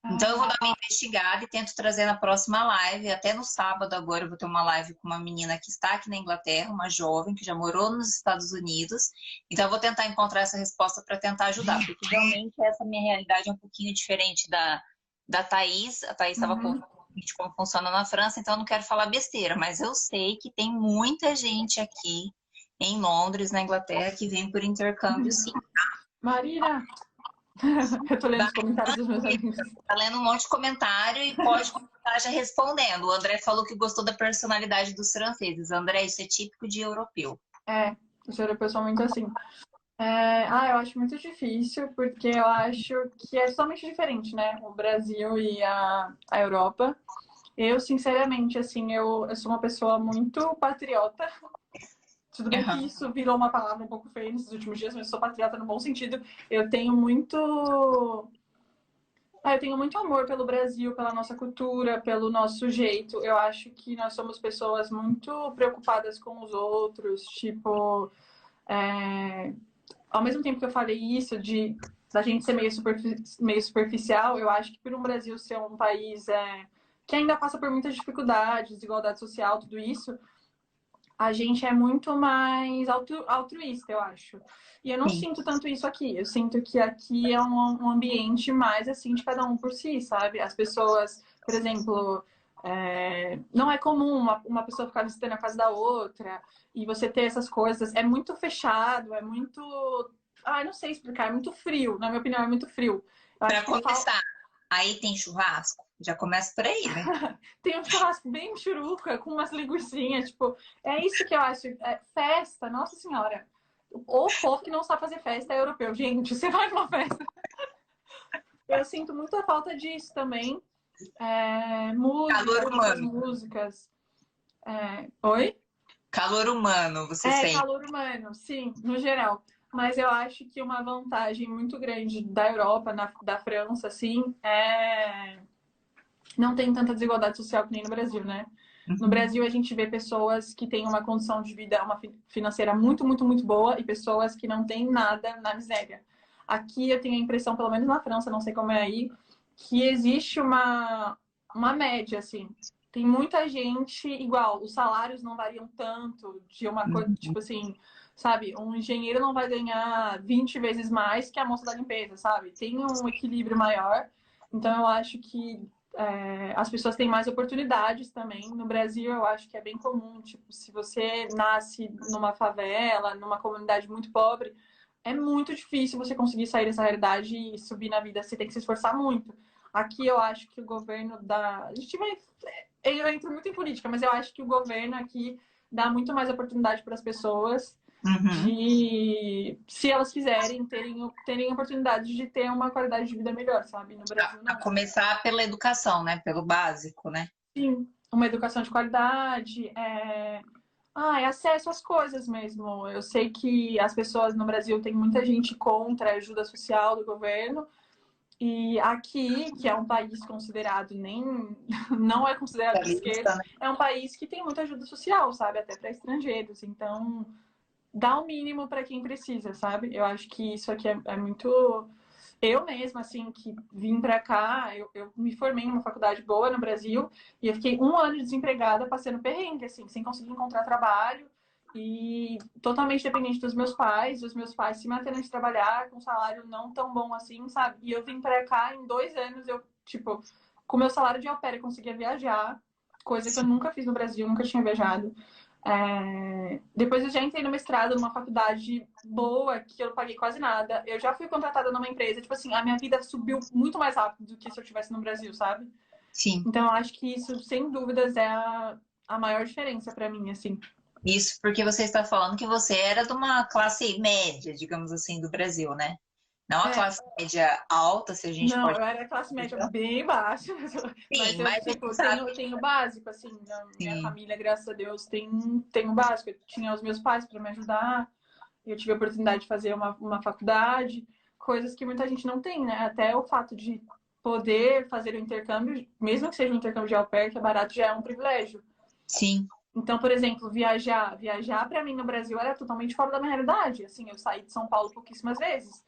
Então eu vou dar uma investigada e tento trazer na próxima live. Até no sábado agora eu vou ter uma live com uma menina que está aqui na Inglaterra, uma jovem que já morou nos Estados Unidos. Então eu vou tentar encontrar essa resposta para tentar ajudar, porque realmente essa minha realidade é um pouquinho diferente da, da Thaís. A Thaís estava uhum. de como funciona na França, então eu não quero falar besteira, mas eu sei que tem muita gente aqui em Londres, na Inglaterra, que vem por intercâmbio, sim. Marina, Eu tô lendo os comentários dos meus amigos. Tá lendo um monte de comentário e pode começar já respondendo. O André falou que gostou da personalidade dos franceses. André, isso é típico de europeu. É, os europeus são muito assim. É, ah, eu acho muito difícil, porque eu acho que é totalmente diferente, né? O Brasil e a, a Europa. Eu, sinceramente, assim, eu, eu sou uma pessoa muito patriota. Tudo bem uhum. que isso virou uma palavra um pouco feia nesses últimos dias, mas eu sou patriota no bom sentido. Eu tenho muito. Ah, eu tenho muito amor pelo Brasil, pela nossa cultura, pelo nosso jeito. Eu acho que nós somos pessoas muito preocupadas com os outros. Tipo, é... ao mesmo tempo que eu falei isso, de da gente ser meio, meio superficial, eu acho que por um Brasil ser um país é... que ainda passa por muitas dificuldades, desigualdade social, tudo isso, a gente é muito mais altru altruísta, eu acho. E eu não Sim. sinto tanto isso aqui. Eu sinto que aqui é um, um, ambiente mais assim de cada um por si, sabe? As pessoas, por exemplo, é... não é comum uma, uma pessoa ficar visitando a casa da outra e você ter essas coisas. É muito fechado, é muito. Ah, não sei explicar, é muito frio. Na minha opinião, é muito frio. Para começar, aí tem churrasco? Já começa por aí, né? tem um churrasco bem churuca, com umas linguiçinhas, tipo, é isso que eu acho. É festa, nossa senhora. O povo que não sabe fazer festa é europeu. Gente, você vai numa festa. Eu sinto muita falta disso também. É, música, calor humano. músicas. É... Oi? Calor humano, você é, sente? É, calor humano, sim, no geral. Mas eu acho que uma vantagem muito grande da Europa, na, da França, assim, é não tem tanta desigualdade social que nem no Brasil, né? No uhum. Brasil, a gente vê pessoas que têm uma condição de vida uma financeira muito, muito, muito boa e pessoas que não têm nada na miséria. Aqui eu tenho a impressão, pelo menos na França, não sei como é aí, que existe uma, uma média, assim. Tem muita gente igual, os salários não variam tanto de uma coisa, uhum. tipo assim, sabe? Um engenheiro não vai ganhar 20 vezes mais que a moça da limpeza, sabe? Tem um equilíbrio maior. Então eu acho que é, as pessoas têm mais oportunidades também. No Brasil, eu acho que é bem comum, tipo, se você nasce numa favela, numa comunidade muito pobre, é muito difícil você conseguir sair dessa realidade e subir na vida. Você tem que se esforçar muito. Aqui eu acho que o governo dá. A gente vai. Eu entro muito em política, mas eu acho que o governo aqui dá muito mais oportunidade para as pessoas Uhum. De, se elas quiserem, terem, terem oportunidade de ter uma qualidade de vida melhor, sabe? No Brasil, não. A começar pela educação, né? Pelo básico, né? Sim, uma educação de qualidade, é... Ah, é acesso às coisas mesmo. Eu sei que as pessoas no Brasil tem muita gente contra a ajuda social do governo. E aqui, que é um país considerado nem não é considerado de esquerda, né? é um país que tem muita ajuda social, sabe, até para estrangeiros. Então, dá o mínimo para quem precisa, sabe? Eu acho que isso aqui é, é muito. Eu mesma, assim, que vim para cá, eu, eu, me formei numa faculdade boa no Brasil e eu fiquei um ano desempregada, passando perrengue, assim, sem conseguir encontrar trabalho e totalmente dependente dos meus pais, os meus pais se mantendo de trabalhar com um salário não tão bom assim, sabe? E eu vim para cá em dois anos, eu, tipo, com meu salário de pair, eu conseguia viajar, coisa que eu nunca fiz no Brasil, nunca tinha viajado. É... Depois eu já entrei no mestrado numa faculdade boa, que eu não paguei quase nada. Eu já fui contratada numa empresa, tipo assim, a minha vida subiu muito mais rápido do que se eu estivesse no Brasil, sabe? Sim. Então eu acho que isso, sem dúvidas, é a, a maior diferença para mim, assim. Isso porque você está falando que você era de uma classe média, digamos assim, do Brasil, né? Não a é. classe média alta, se a gente não, pode. Não, eu era classe média bem baixa. Sim, mas eu tipo, tenho, tenho básico, assim, na minha família, graças a Deus, tem, tem o básico. Eu tinha os meus pais para me ajudar, eu tive a oportunidade de fazer uma, uma faculdade, coisas que muita gente não tem, né? Até o fato de poder fazer o intercâmbio, mesmo que seja um intercâmbio de au pair, que é barato, já é um privilégio. Sim. Então, por exemplo, viajar, viajar para mim no Brasil era totalmente fora da minha realidade. Assim, eu saí de São Paulo pouquíssimas vezes.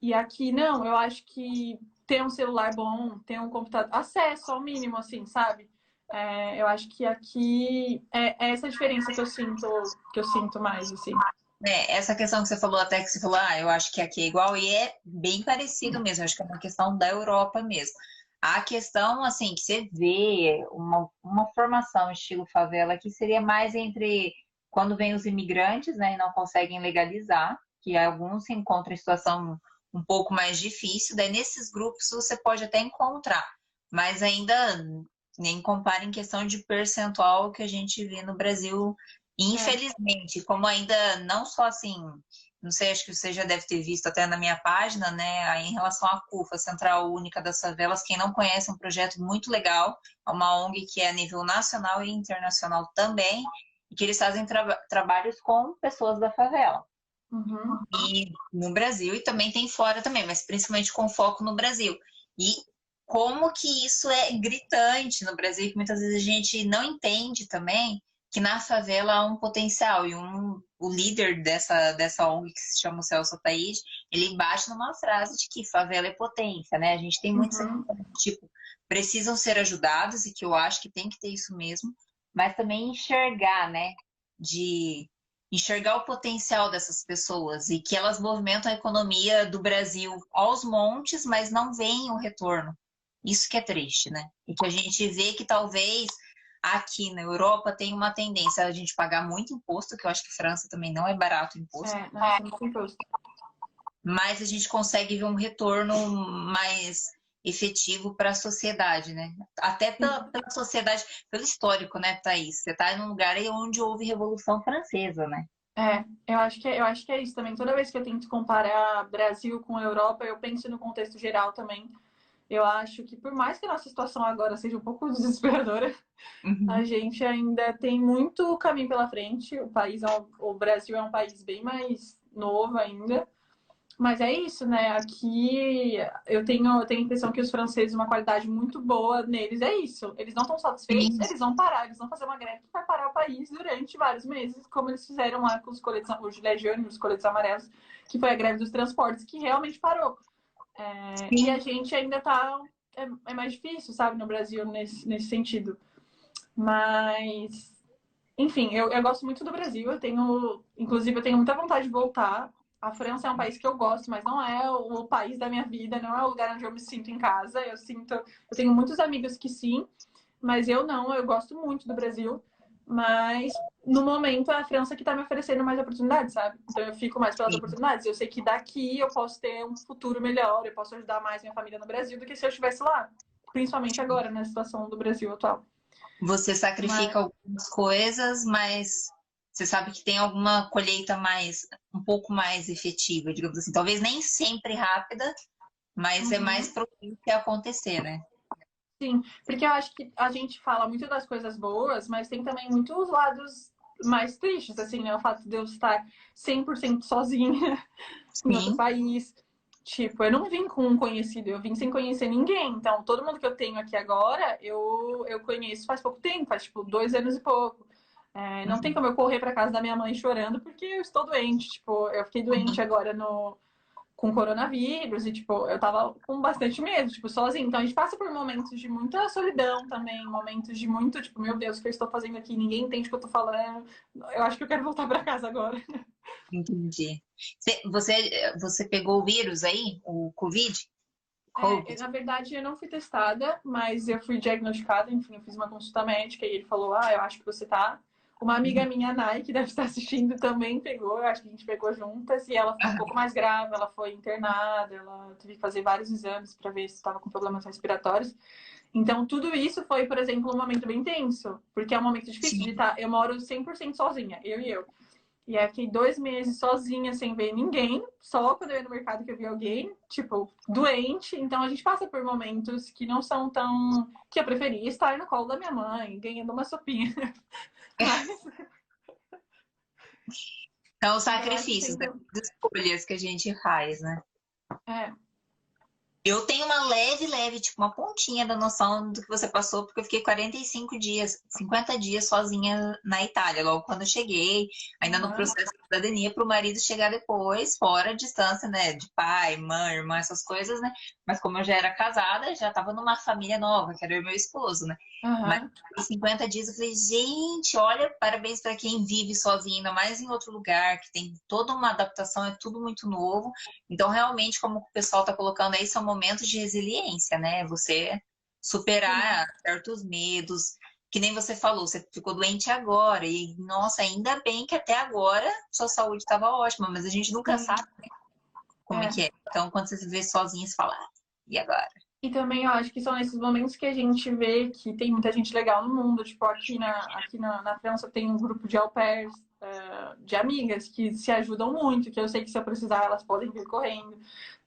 E aqui, não, eu acho que ter um celular bom, ter um computador, acesso ao mínimo, assim, sabe? É, eu acho que aqui é, é essa diferença que eu sinto, que eu sinto mais, assim. É, essa questão que você falou até que você falou, ah, eu acho que aqui é igual, e é bem parecido mesmo, acho que é uma questão da Europa mesmo. A questão, assim, que você vê uma, uma formação estilo favela aqui seria mais entre quando vem os imigrantes, né, e não conseguem legalizar, que alguns se encontram em situação um pouco mais difícil. Daí nesses grupos você pode até encontrar, mas ainda nem compara em questão de percentual que a gente vê no Brasil, infelizmente, como ainda não só assim, não sei, acho que você já deve ter visto até na minha página, né, em relação à CUFA, Central Única das Favelas, quem não conhece, é um projeto muito legal, é uma ONG que é a nível nacional e internacional também, e que eles fazem tra trabalhos com pessoas da favela. Uhum. E no Brasil e também tem fora também, mas principalmente com foco no Brasil. E como que isso é gritante no Brasil, que muitas vezes a gente não entende também que na favela há um potencial e um, o líder dessa, dessa ONG que se chama o Celso Taís, ele bate numa frase de que favela é potência, né? A gente tem muitos uhum. tipo, precisam ser ajudados e que eu acho que tem que ter isso mesmo, mas também enxergar, né? de enxergar o potencial dessas pessoas e que elas movimentam a economia do Brasil aos montes, mas não veem o retorno. Isso que é triste, né? E que a gente vê que talvez aqui na Europa tem uma tendência a gente pagar muito imposto, que eu acho que França também não é barato o imposto. É, não é muito imposto. Mas a gente consegue ver um retorno mais efetivo para a sociedade, né? Até pela, pela, sociedade, pelo histórico, né, Thaís? Você está em um lugar aí onde houve Revolução Francesa, né? É, eu acho, que, eu acho que é isso também. Toda vez que eu tento comparar Brasil com Europa, eu penso no contexto geral também. Eu acho que por mais que a nossa situação agora seja um pouco desesperadora, uhum. a gente ainda tem muito caminho pela frente. O país, é um, o Brasil é um país bem mais novo ainda. Mas é isso, né? Aqui eu tenho, eu tenho a impressão que os franceses, uma qualidade muito boa neles é isso. Eles não estão satisfeitos, eles vão parar, eles vão fazer uma greve que vai parar o país durante vários meses, como eles fizeram lá com os coletes, os gilet jaune, os coletes amarelos, que foi a greve dos transportes, que realmente parou. É, e a gente ainda tá. É, é, mais difícil, sabe, no Brasil, nesse, nesse sentido. Mas. Enfim, eu, eu gosto muito do Brasil. Eu tenho. Inclusive, eu tenho muita vontade de voltar a França é um país que eu gosto, mas não é o, país da minha vida, não é o lugar onde eu me sinto em casa. Eu sinto, eu tenho muitos amigos que sim, mas eu não, eu gosto muito do Brasil. Mas no momento é a França que está me oferecendo mais oportunidades, sabe? Então eu fico mais pelas oportunidades. Eu sei que daqui eu posso ter um futuro melhor, eu posso ajudar mais minha família no Brasil do que se eu estivesse lá. Principalmente agora, na situação do Brasil atual. Você sacrifica mas... algumas coisas, mas você sabe que tem alguma colheita mais, um pouco mais efetiva, digamos assim. Talvez nem sempre rápida, mas é uhum. é mais propício a acontecer, né? Sim, porque eu acho que a gente fala muito das coisas boas, mas tem também muitos lados mais tristes, assim, né? O fato de eu estar 100% sozinha em outro país. Tipo, eu não vim com um conhecido, eu vim sem conhecer ninguém. Então, todo mundo que eu tenho aqui agora, eu, eu conheço faz pouco tempo, faz tipo dois anos e pouco. É, não tem como eu correr para casa da minha mãe chorando porque eu estou doente. Tipo, eu fiquei doente agora no, com coronavírus e, tipo, eu tava com bastante medo, tipo, sozinha. Então a gente passa por momentos de muita solidão também, momentos de muito, tipo, meu Deus, o que eu estou fazendo aqui? Ninguém entende o que eu estou falando. Eu acho que eu quero voltar para casa agora. Entendi. Você, você pegou o vírus aí, o Covid? É, na verdade, eu não fui testada, mas eu fui diagnosticada, enfim, eu fiz uma consulta médica e ele falou: Ah, eu acho que você tá uma amiga minha, Nai, que deve estar assistindo, também pegou, acho que a gente pegou juntas, e ela ficou um pouco mais grave, ela foi internada, ela teve que fazer vários exames para ver se estava com problemas respiratórios. Então, tudo isso foi, por exemplo, um momento bem tenso, porque é um momento difícil Sim. de estar. Eu moro 100% sozinha, eu e eu. E é aqui dois meses sozinha, sem ver ninguém, só quando eu ia no mercado que eu vi alguém, tipo, doente. Então a gente passa por momentos que não são tão. que eu preferia estar no colo da minha mãe, ganhando uma sopinha. Mas... São sacrifícios, que... das escolhas que a gente faz, né? É. Eu tenho uma leve, leve, tipo, uma pontinha da noção do que você passou, porque eu fiquei 45 dias, 50 dias sozinha na Itália, logo quando eu cheguei, ainda no processo de cidadania, para o marido chegar depois, fora a distância, né, de pai, mãe, irmã, essas coisas, né? Mas como eu já era casada, já estava numa família nova, que era o meu esposo, né? Uhum. Mas 50 dias eu falei, gente, olha, parabéns para quem vive sozinho, ainda mais em outro lugar, que tem toda uma adaptação, é tudo muito novo. Então, realmente, como o pessoal está colocando aí, são momentos de resiliência, né? Você superar Sim. certos medos, que nem você falou, você ficou doente agora, e nossa, ainda bem que até agora sua saúde estava ótima, mas a gente nunca Sim. sabe né? como é. é. que é. Então, quando você se vê sozinho, você fala, ah, e agora? E também eu acho que são nesses momentos que a gente vê que tem muita gente legal no mundo. Tipo, aqui na, aqui na, na França tem um grupo de au pairs, uh, de amigas que se ajudam muito, que eu sei que se eu precisar elas podem vir correndo.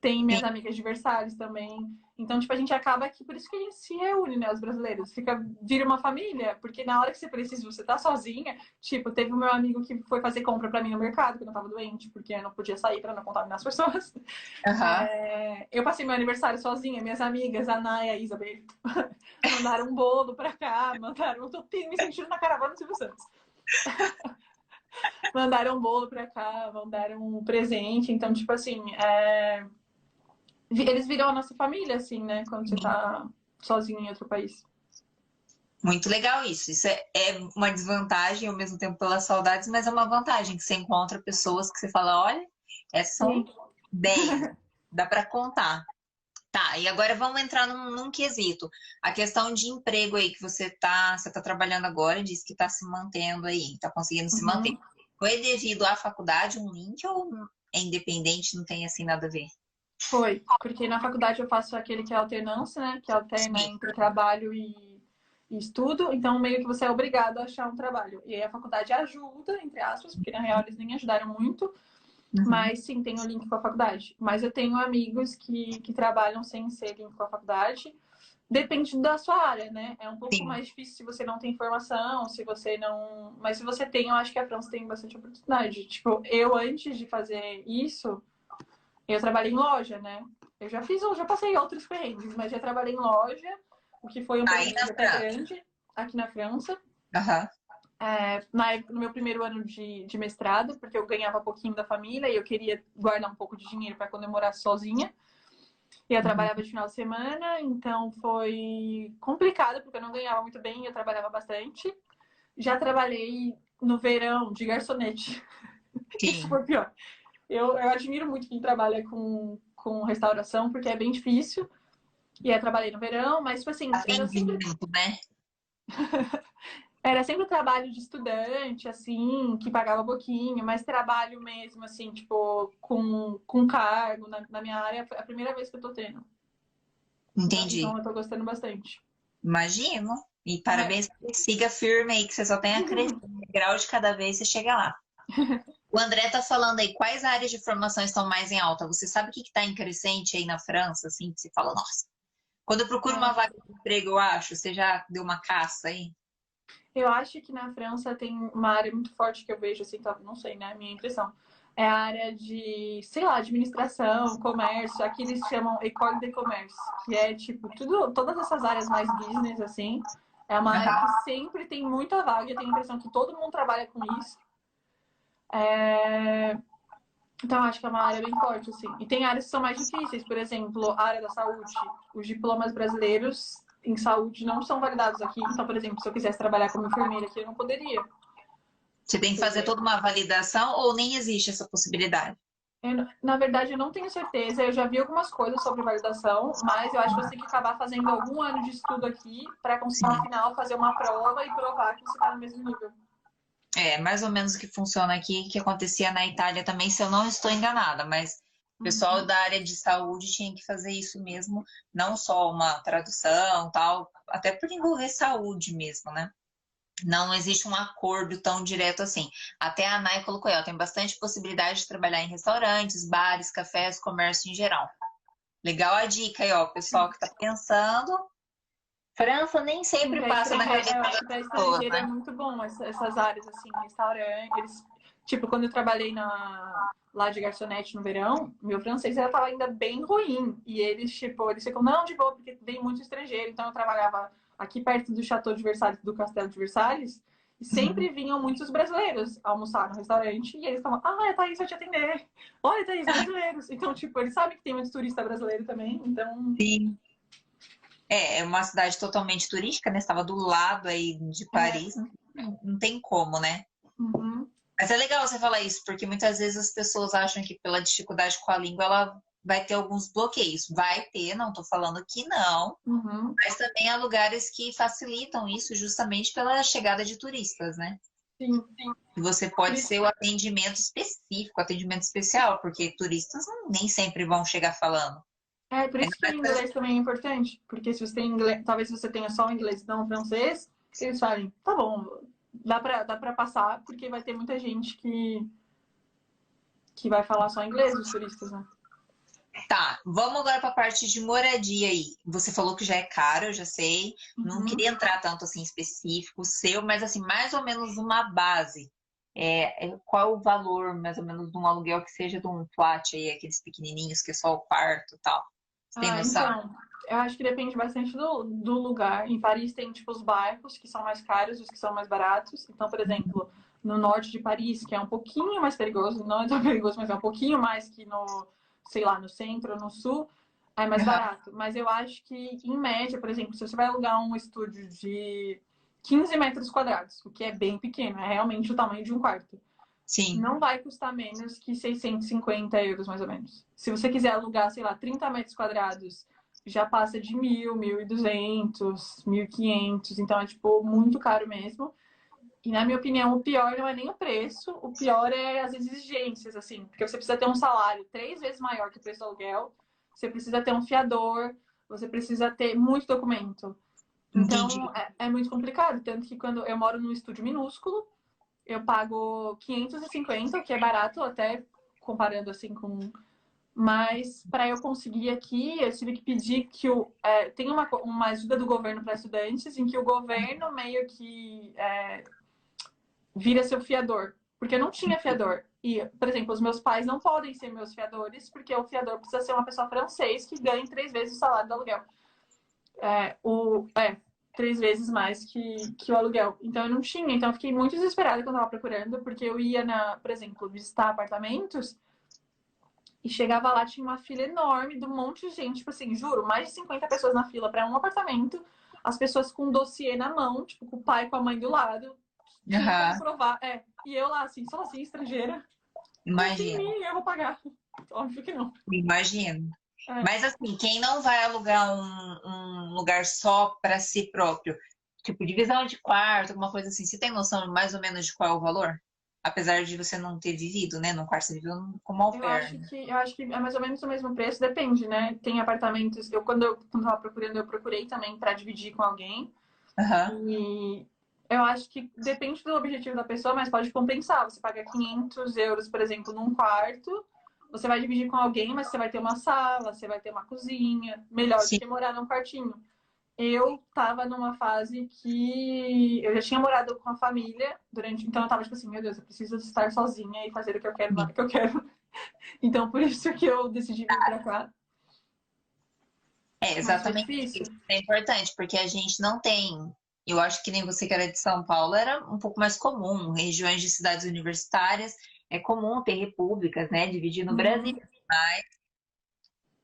Tem minhas amigas Versalhes também. Então, tipo, a gente acaba que por isso que a gente se reúne, né, os brasileiros. Fica, vira uma família, porque na hora que você precisa, você tá sozinha. Tipo, teve o meu amigo que foi fazer compra para mim no mercado quando eu tava doente, porque eu não podia sair para não contaminar as pessoas. Uhum. É, eu passei meu aniversário sozinha, minhas amigas, a Naya e a Isabel, mandaram um bolo pra cá, mandaram. Eu tô me sentindo na caravana do Silvio Santos. mandaram um bolo pra cá, mandaram um presente. Então, tipo assim, é eles viram a nossa família, assim, né? Quando você tá sozinho em outro país. Muito legal isso. Isso é, é, uma desvantagem ao mesmo tempo pelas saudades, mas é uma vantagem que você encontra pessoas que você fala, olha, essas são bem, dá para contar. Tá, e agora vamos entrar num, num, quesito. A questão de emprego aí que você tá, você tá trabalhando agora, disse que está se mantendo aí, está conseguindo uhum. se manter. Foi devido à faculdade um link ou é independente, não tem assim nada a ver? Foi, porque na faculdade eu faço aquele que é alternância, né? Que alterna entre trabalho e, e, estudo, então meio que você é obrigado a achar um trabalho. E aí a faculdade ajuda, entre aspas, porque na real eles nem ajudaram muito, Uhum. Mas sim, tenho link com a faculdade. Mas eu tenho amigos que, que trabalham sem ser link com a faculdade. Depende da sua área, né? É um pouco sim. mais difícil se você não tem formação, se você não. Mas se você tem, eu acho que a França tem bastante oportunidade. Tipo, eu antes de fazer isso, eu trabalhei em loja, né? Eu já fiz, eu já passei outros perrengues, mas já trabalhei em loja, o que foi um perrengue grande aqui na França. Uhum é, na, no meu primeiro ano de, de, mestrado, porque eu ganhava pouquinho da família e eu queria guardar um pouco de dinheiro para quando eu morasse sozinha. E eu uhum. trabalhava de final de semana, então foi complicado, porque eu não ganhava muito bem, eu trabalhava bastante. Já trabalhei no verão de garçonete. Isso foi pior. Eu, eu admiro muito quem trabalha com, com restauração, porque é bem difícil. E eu trabalhei no verão, mas, tipo assim... Tá era sempre... né? Era sempre trabalho de estudante, assim, que pagava pouquinho, mas trabalho mesmo, assim, tipo, com, com cargo na, na minha área, é a primeira vez que eu tô tendo. Entendi. Então eu tô gostando bastante. Imagino. E parabéns, é. siga firme aí, que você só tem a crescer. grau de cada vez você chega lá. O André tá falando aí, quais áreas de formação estão mais em alta? Você sabe o que está em crescente aí na França, assim, que você fala, nossa, quando eu procuro uma vaga de emprego, eu acho, você já deu uma caça aí? Eu acho que na França tem uma área muito forte que eu vejo, assim, tá, não sei, né? Minha impressão. É a área de, sei lá, administração, comércio. Aqui eles chamam École de Commerce, que é tipo, tudo, todas essas áreas mais business, assim. É uma área que sempre tem muita vaga. Eu tenho a impressão que todo mundo trabalha com isso. É... Então, acho que é uma área bem forte, assim. E tem áreas que são mais difíceis, por exemplo, a área da saúde. Os diplomas brasileiros em saúde não são validados aqui. Então, por exemplo, se eu quisesse trabalhar como enfermeira aqui, eu não poderia. Você tem que fazer toda uma validação ou nem existe essa possibilidade? Eu, na verdade, eu não tenho certeza. Eu já vi algumas coisas sobre validação, mas eu acho que você tem que acabar fazendo algum ano de estudo aqui para conseguir, no final, fazer uma prova e provar que você está no mesmo nível. É, mais ou menos o que funciona aqui, que acontecia na Itália também, se eu não estou enganada, mas o pessoal uhum. da área de saúde tinha que fazer isso mesmo, não só uma tradução, tal, até por envolver saúde mesmo, né? Não existe um acordo tão direto assim. Até a ANAI colocou aí, tem bastante possibilidade de trabalhar em restaurantes, bares, cafés, comércio em geral. Legal a dica aí, ó, pessoal que tá pensando. França nem sempre passa na cabeça das pessoas, né? É muito bom essas áreas assim, restaurante, eles Tipo, quando eu trabalhei na, lá de garçonete no verão, meu francês já tava ainda bem ruim. E eles, tipo, eles ficam, não, de boa, porque vem muito estrangeiro. Então eu trabalhava aqui perto do Chateau de Versalhes, do Castelo de Versalhes, e sempre uhum. vinham muitos brasileiros almoçar no restaurante e eles estavam, ah, é Thaís, vai te atender. Olha, Thaís, brasileiros. Então, tipo, eles sabem que tem muitos turistas brasileiros também, então... Sim. É, é uma cidade totalmente turística, né? Estava do lado aí de Paris, é. não, não tem como, né? Uhum. Mas é legal você falar isso, porque muitas vezes as pessoas acham que pela dificuldade com a língua ela vai ter alguns bloqueios. Vai ter, não estou falando que não, uhum. mas também há lugares que facilitam isso justamente pela chegada de turistas, né? Sim, sim. Você pode ser o atendimento específico, atendimento especial, porque turistas nem sempre vão chegar falando. É, por isso que o inglês também é importante, porque se você tem inglês, talvez você tenha só o inglês e não o francês, eles falem, tá bom, dá pra, dá pra passar, porque vai ter muita gente que, que vai falar só inglês, os turistas, né? Tá, vamos agora para a parte de moradia aí. Você falou que já é caro, eu já sei. Uhum. Não queria entrar tanto assim específico seu, mas assim, mais ou menos uma base. É, é, qual o valor, mais ou menos, de um aluguel que seja de um flat aí, aqueles pequenininhos que é só o quarto e tal? Você tem ah, noção? Então, eu acho que depende bastante do, do lugar. Em Paris tem, tipo, os bairros que são mais caros e os que são mais baratos. Então, por exemplo, no norte de Paris, que é um pouquinho mais perigoso, não é tão perigoso, mas é um pouquinho mais que no, sei lá, no centro ou no sul, é mais barato. Mas eu acho que, em média, por exemplo, se você vai alugar um estúdio de 15 metros quadrados, o que é bem pequeno, é realmente o tamanho de um quarto. Sim. Não vai custar menos que 650 euros, mais ou menos. Se você quiser alugar, sei lá, 30 metros quadrados, já passa de mil, mil e duzentos, mil e quinhentos. Então é, tipo, muito caro mesmo. E, na minha opinião, o pior não é nem o preço, o pior é as exigências, assim. Porque você precisa ter um salário três vezes maior que o preço do aluguel, você precisa ter um fiador, você precisa ter muito documento. Então, é, é, muito complicado. Tanto que quando eu moro num estúdio minúsculo, eu pago 550, que é barato até comparando assim com. Mas para eu conseguir aqui, eu tive que pedir que o. É, tem uma, uma ajuda do governo para estudantes, em que o governo meio que é, vira seu fiador. Porque eu não tinha fiador. E, por exemplo, os meus pais não podem ser meus fiadores, porque o fiador precisa ser uma pessoa francês que ganhe três vezes o salário do aluguel. É, o, é, três vezes mais que, que o aluguel. Então eu não tinha, então eu fiquei muito desesperada quando eu tava procurando, porque eu ia na, por exemplo, visitar apartamentos e chegava lá, tinha uma fila enorme de um monte de gente, tipo assim, juro, mais de 50 pessoas na fila para um apartamento, as pessoas com um dossiê na mão, tipo, com o pai e com a mãe do lado, uhum. provar. É, e eu lá, assim, sozinha, estrangeira. Imagina. eu vou pagar. Óbvio que não. Imagino. É. Mas assim, quem não vai alugar um, um lugar só para si próprio, tipo divisão de quarto, alguma coisa assim, você tem noção mais ou menos de qual é o valor? Apesar de você não ter vivido, né? Num quarto, você viveu como au pair. Eu acho, que, eu acho que é mais ou menos o mesmo preço, depende, né? Tem apartamentos. Eu, quando eu estava procurando, eu procurei também para dividir com alguém. Uhum. E eu acho que depende do objetivo da pessoa, mas pode compensar. Você paga 500 euros, por exemplo, num quarto você vai dividir com alguém, mas você vai ter uma sala, você vai ter uma cozinha, melhor Sim. do que morar num quartinho. Eu tava numa fase que eu já tinha morado com a família durante, então eu tava tipo assim, meu Deus, eu preciso estar sozinha e fazer o que eu quero, o que eu quero. Então por isso que eu decidi vir pra cá. É, exatamente. Isso é importante, porque a gente não tem eu acho que nem você que era de São Paulo era um pouco mais comum, regiões de cidades universitárias, é comum ter repúblicas, né? Dividir no uhum. Brasil, mas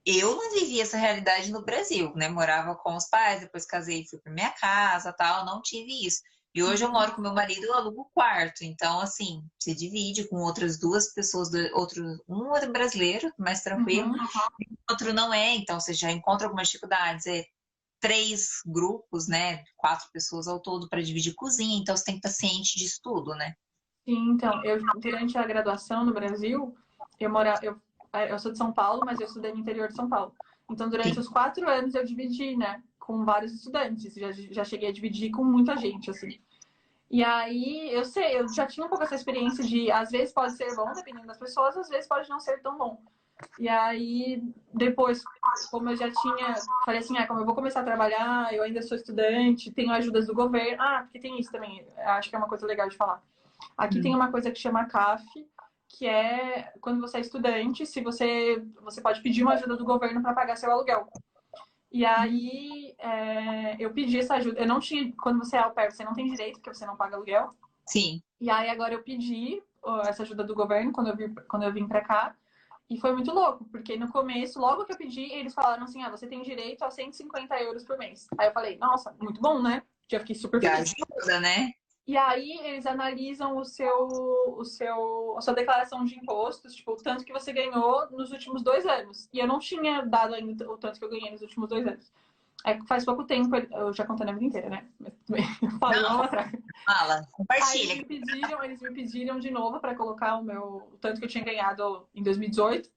eu não vivi essa realidade no Brasil, né? Morava com os pais, depois casei, fui para minha casa, tal, não tive isso. E hoje eu moro com meu marido, eu alugo o quarto. Então, assim, se divide com outras duas pessoas, outro, um é brasileiro, mais tranquilo, uhum. outro não é, então você já encontra algumas dificuldades. É três grupos, né? Quatro pessoas ao todo para dividir cozinha, então você tem que estar ciente disso tudo, né? Sim, então, eu durante a graduação no Brasil, eu mora, eu, eu sou de São Paulo, mas eu estudei no interior de São Paulo. Então, durante Sim. os quatro anos eu dividi, né, com vários estudantes. Já, já cheguei a dividir com muita gente, assim. E aí, eu sei, eu já tinha um pouco essa experiência de, às vezes pode ser bom, dependendo das pessoas, às vezes pode não ser tão bom. E aí, depois, como eu já tinha, falei assim, ah, como eu vou começar a trabalhar, eu ainda sou estudante, tenho ajudas do governo. Ah, porque tem isso também, acho que é uma coisa legal de falar. Aqui hum. tem uma coisa que chama CAF, que é quando você é estudante, se você você pode pedir uma ajuda do governo para pagar seu aluguel. E aí é, eu pedi essa ajuda. Eu não tinha, quando você é ao pé, você não tem direito, porque você não paga aluguel. Sim. E aí agora eu pedi essa ajuda do governo quando eu vim, quando eu vim para cá. E foi muito louco, porque no começo, logo que eu pedi, eles falaram assim: ah, você tem direito a 150 euros por mês. Aí eu falei, nossa, muito bom, né? Já fiquei super feliz. ajuda, né? E aí eles analisam o seu, o seu, a sua declaração de impostos, tipo, o tanto que você ganhou nos últimos dois anos. E eu não tinha dado ainda o tanto que eu ganhei nos últimos dois anos. É, faz pouco tempo, eu já contei a vida inteira, né? Eu falei não, atrás. Fala, compartilha. Aí eles me pediram, eles me pediram de novo para colocar o meu, o tanto que eu tinha ganhado em 2018.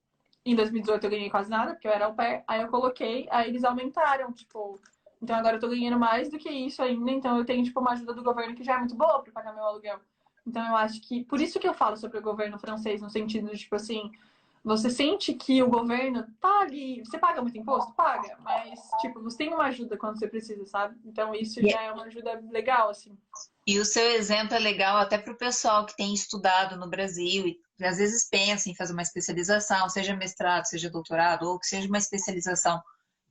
Em 2018 eu ganhei quase nada, porque eu era ao pé. Aí eu coloquei, aí eles aumentaram, tipo, então agora eu tô ganhando mais do que isso ainda, então eu tenho, tipo, uma ajuda do governo que já é muito boa para pagar meu aluguel. Então eu acho que, por isso que eu falo sobre o governo francês, no sentido de, tipo assim, você sente que o governo tá ali, você paga muito imposto? Paga, mas, tipo, você tem uma ajuda quando você precisa, sabe? Então isso já é uma ajuda legal, assim. E o seu exemplo é legal até para o pessoal que tem estudado no Brasil e às vezes pensa em fazer uma especialização, seja mestrado, seja doutorado, ou que seja uma especialização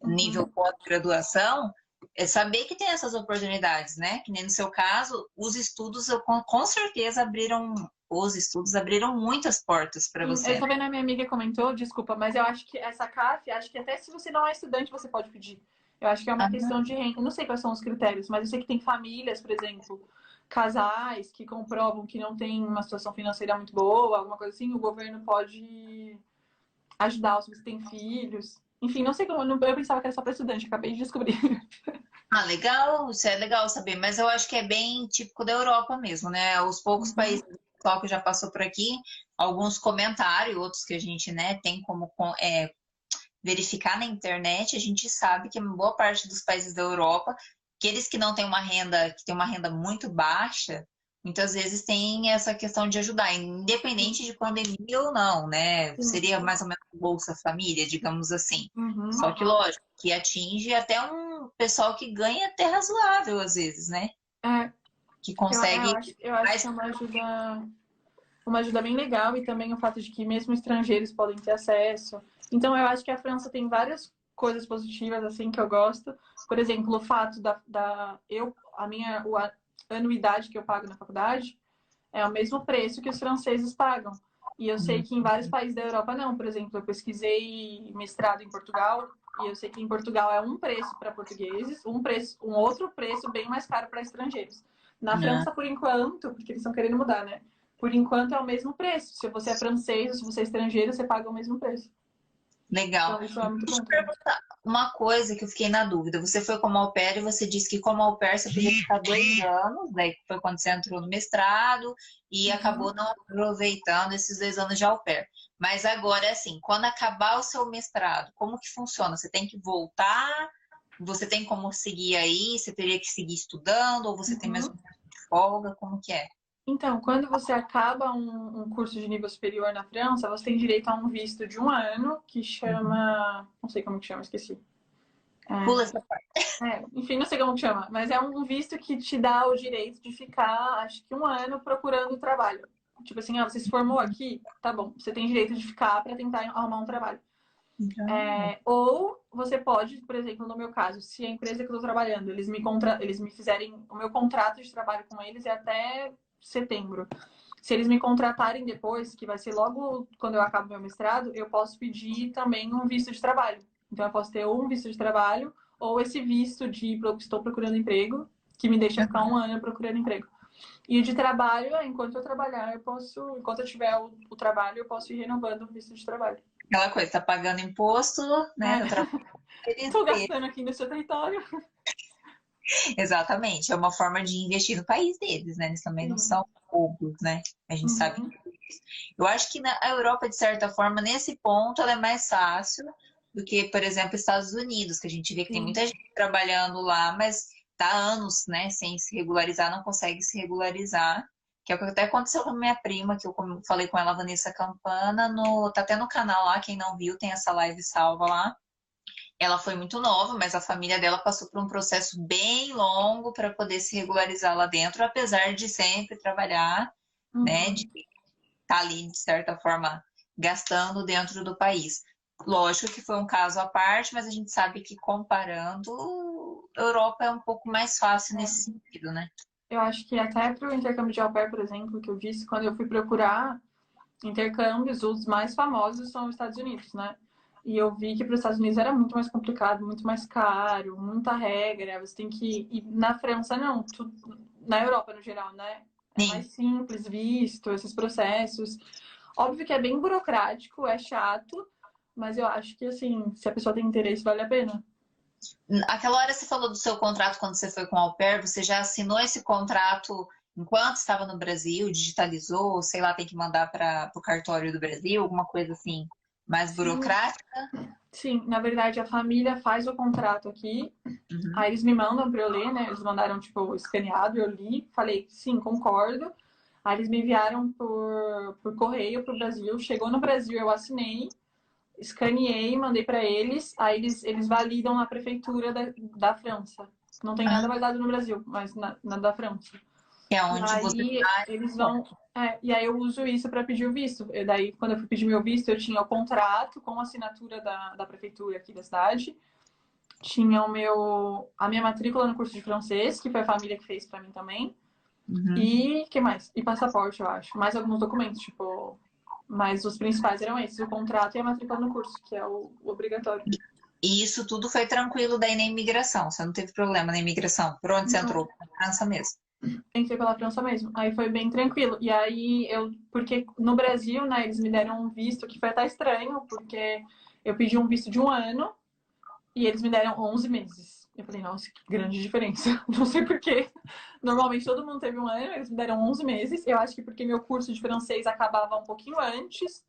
nível uhum. pós-graduação, é saber que tem essas oportunidades, né? Que nem no seu caso, os estudos com certeza abriram, os estudos abriram muitas portas para você. Eu vendo a minha amiga comentou, desculpa, mas eu acho que essa CAF, acho que até se você não é estudante, você pode pedir. Eu acho que é uma questão de renda. Não sei quais são os critérios, mas eu sei que tem famílias, por exemplo, casais que comprovam que não tem uma situação financeira muito boa, alguma coisa assim, o governo pode ajudar se você tem filhos. Enfim, não sei como. Eu pensava que era só para estudante, acabei de descobrir. Ah, legal, isso é legal saber, mas eu acho que é bem típico da Europa mesmo, né? Os poucos uhum. países que já passou por aqui, alguns comentários, outros que a gente né, tem como é, verificar na internet, a gente sabe que boa parte dos países da Europa, aqueles que não têm uma renda, que tem uma renda muito baixa, muitas vezes tem essa questão de ajudar, independente de pandemia ou não, né? Seria mais ou menos Bolsa Família, digamos assim. Uhum. Só que, lógico, que atinge até um pessoal que ganha até razoável, às vezes, né? É. Que consegue. Eu, eu acho, eu acho que é uma ajuda, uma ajuda bem legal e também o fato de que mesmo estrangeiros podem ter acesso. Então, eu acho que a França tem várias coisas positivas, assim, que eu gosto. Por exemplo, o fato da, da eu, a minha, anuidade que eu pago na faculdade é o mesmo preço que os franceses pagam. E eu sei que em vários países da Europa não. Por exemplo, eu pesquisei mestrado em Portugal e eu sei que em Portugal é um preço para portugueses, um preço, um outro preço bem mais caro para estrangeiros. Na não. França, por enquanto, porque eles estão querendo mudar, né? Por enquanto é o mesmo preço. Se você é francês ou se você é estrangeiro, você paga o mesmo preço. Legal. Então, é muito bom. perguntar uma coisa que eu fiquei na dúvida. Você foi como au pair e você disse que como au pair você podia ficar dois anos, daí foi quando você entrou no mestrado e uhum. acabou não aproveitando esses dois anos de au pair. Mas agora, é assim, quando acabar o seu mestrado, como que funciona? Você tem que voltar? Você tem como seguir aí? Você teria que seguir estudando? Ou você uhum. tem mesmo folga? Como que é? Então, quando você acaba um, um, curso de nível superior na França, você tem direito a um visto de um ano que chama. Não sei como que chama, esqueci. É, Pula essa parte. É, enfim, não sei como que chama, mas é um visto que te dá o direito de ficar, acho que um ano procurando trabalho. Tipo assim, ah, você se formou aqui, tá bom, você tem direito de ficar para tentar arrumar um trabalho. É, ou você pode, por exemplo, no meu caso, se a empresa que eu estou trabalhando, eles me, contra... eles me fizerem o meu contrato de trabalho com eles é até setembro. Se eles me contratarem depois, que vai ser logo quando eu acabo meu mestrado, eu posso pedir também um visto de trabalho. Então, eu posso ter ou um visto de trabalho ou esse visto de estou procurando emprego, que me deixa ficar um ano procurando emprego. E o de trabalho, enquanto eu trabalhar, eu posso, enquanto eu tiver o, o trabalho, eu posso ir renovando o visto de trabalho. Aquela coisa, tá pagando imposto, né? Estou gastando aqui no seu território. Exatamente, é uma forma de investir no país deles, né? Eles também não são poucos, né? A gente uhum. sabe Eu acho que na Europa, de certa forma, nesse ponto, ela é mais fácil do que, por exemplo, Estados Unidos, que a gente vê que tem muita gente trabalhando lá, mas tá anos, né, sem se regularizar, não consegue se regularizar. Que é o que até aconteceu com a minha prima, que eu falei com ela, Vanessa Campana, no, tá até no canal lá, quem não viu, tem essa live salva lá. Ela foi muito nova, mas a família dela passou por um processo bem longo para poder se regularizar lá dentro, apesar de sempre trabalhar, uhum. né? De estar tá ali, de certa forma, gastando dentro do país. Lógico que foi um caso à parte, mas a gente sabe que comparando, Europa é um pouco mais fácil nesse sentido, né? Eu acho que até para o intercâmbio de au pair, por exemplo, que eu disse, quando eu fui procurar intercâmbios, os mais famosos são os Estados Unidos, né? E eu vi que para os Estados Unidos era muito mais complicado, muito mais caro, muita regra. Você tem que. E na França, não. Tu... Na Europa, no geral, né? É mais simples, visto, esses processos. Óbvio que é bem burocrático, é chato, mas eu acho que, assim, se a pessoa tem interesse, vale a pena. Aquela hora você falou do seu contrato quando você foi com a Au Pair, você já assinou esse contrato enquanto estava no Brasil, digitalizou, sei lá, tem que mandar para o cartório do Brasil, alguma coisa assim? Mais burocrática? Sim, na verdade a família faz o contrato aqui, uhum. aí eles me mandam para eu ler, né? Eles mandaram tipo escaneado, eu li, falei sim, concordo. Aí eles me enviaram por, por correio para o Brasil. Chegou no Brasil, eu assinei, escaneei, mandei para eles. Aí eles, eles validam na prefeitura da, da França. Não tem nada ah. validado no Brasil, mas na, na da França. É onde aí, você tá... eles vão é, e aí eu uso isso para pedir o visto. E daí, quando eu fui pedir meu visto, eu tinha o contrato com a assinatura da, da prefeitura aqui da cidade. Tinha o meu, a minha matrícula no curso de francês, que foi a família que fez para mim também. Uhum. E que mais? E passaporte, eu acho. Mais alguns documentos, tipo. Mas os principais eram esses: o contrato e a matrícula no curso, que é o, o obrigatório. E isso tudo foi tranquilo daí na imigração. Você não teve problema na imigração. Por onde você entrou? Na França mesmo. Entrei pela França mesmo. Aí foi bem tranquilo. E aí eu, porque no Brasil, né, eles me deram um visto que foi até estranho, porque eu pedi um visto de um ano e eles me deram 11 meses. Eu falei, nossa, que grande diferença. Não sei porquê. Normalmente todo mundo teve um ano, eles me deram 11 meses. Eu acho que porque meu curso de francês acabava um pouquinho antes.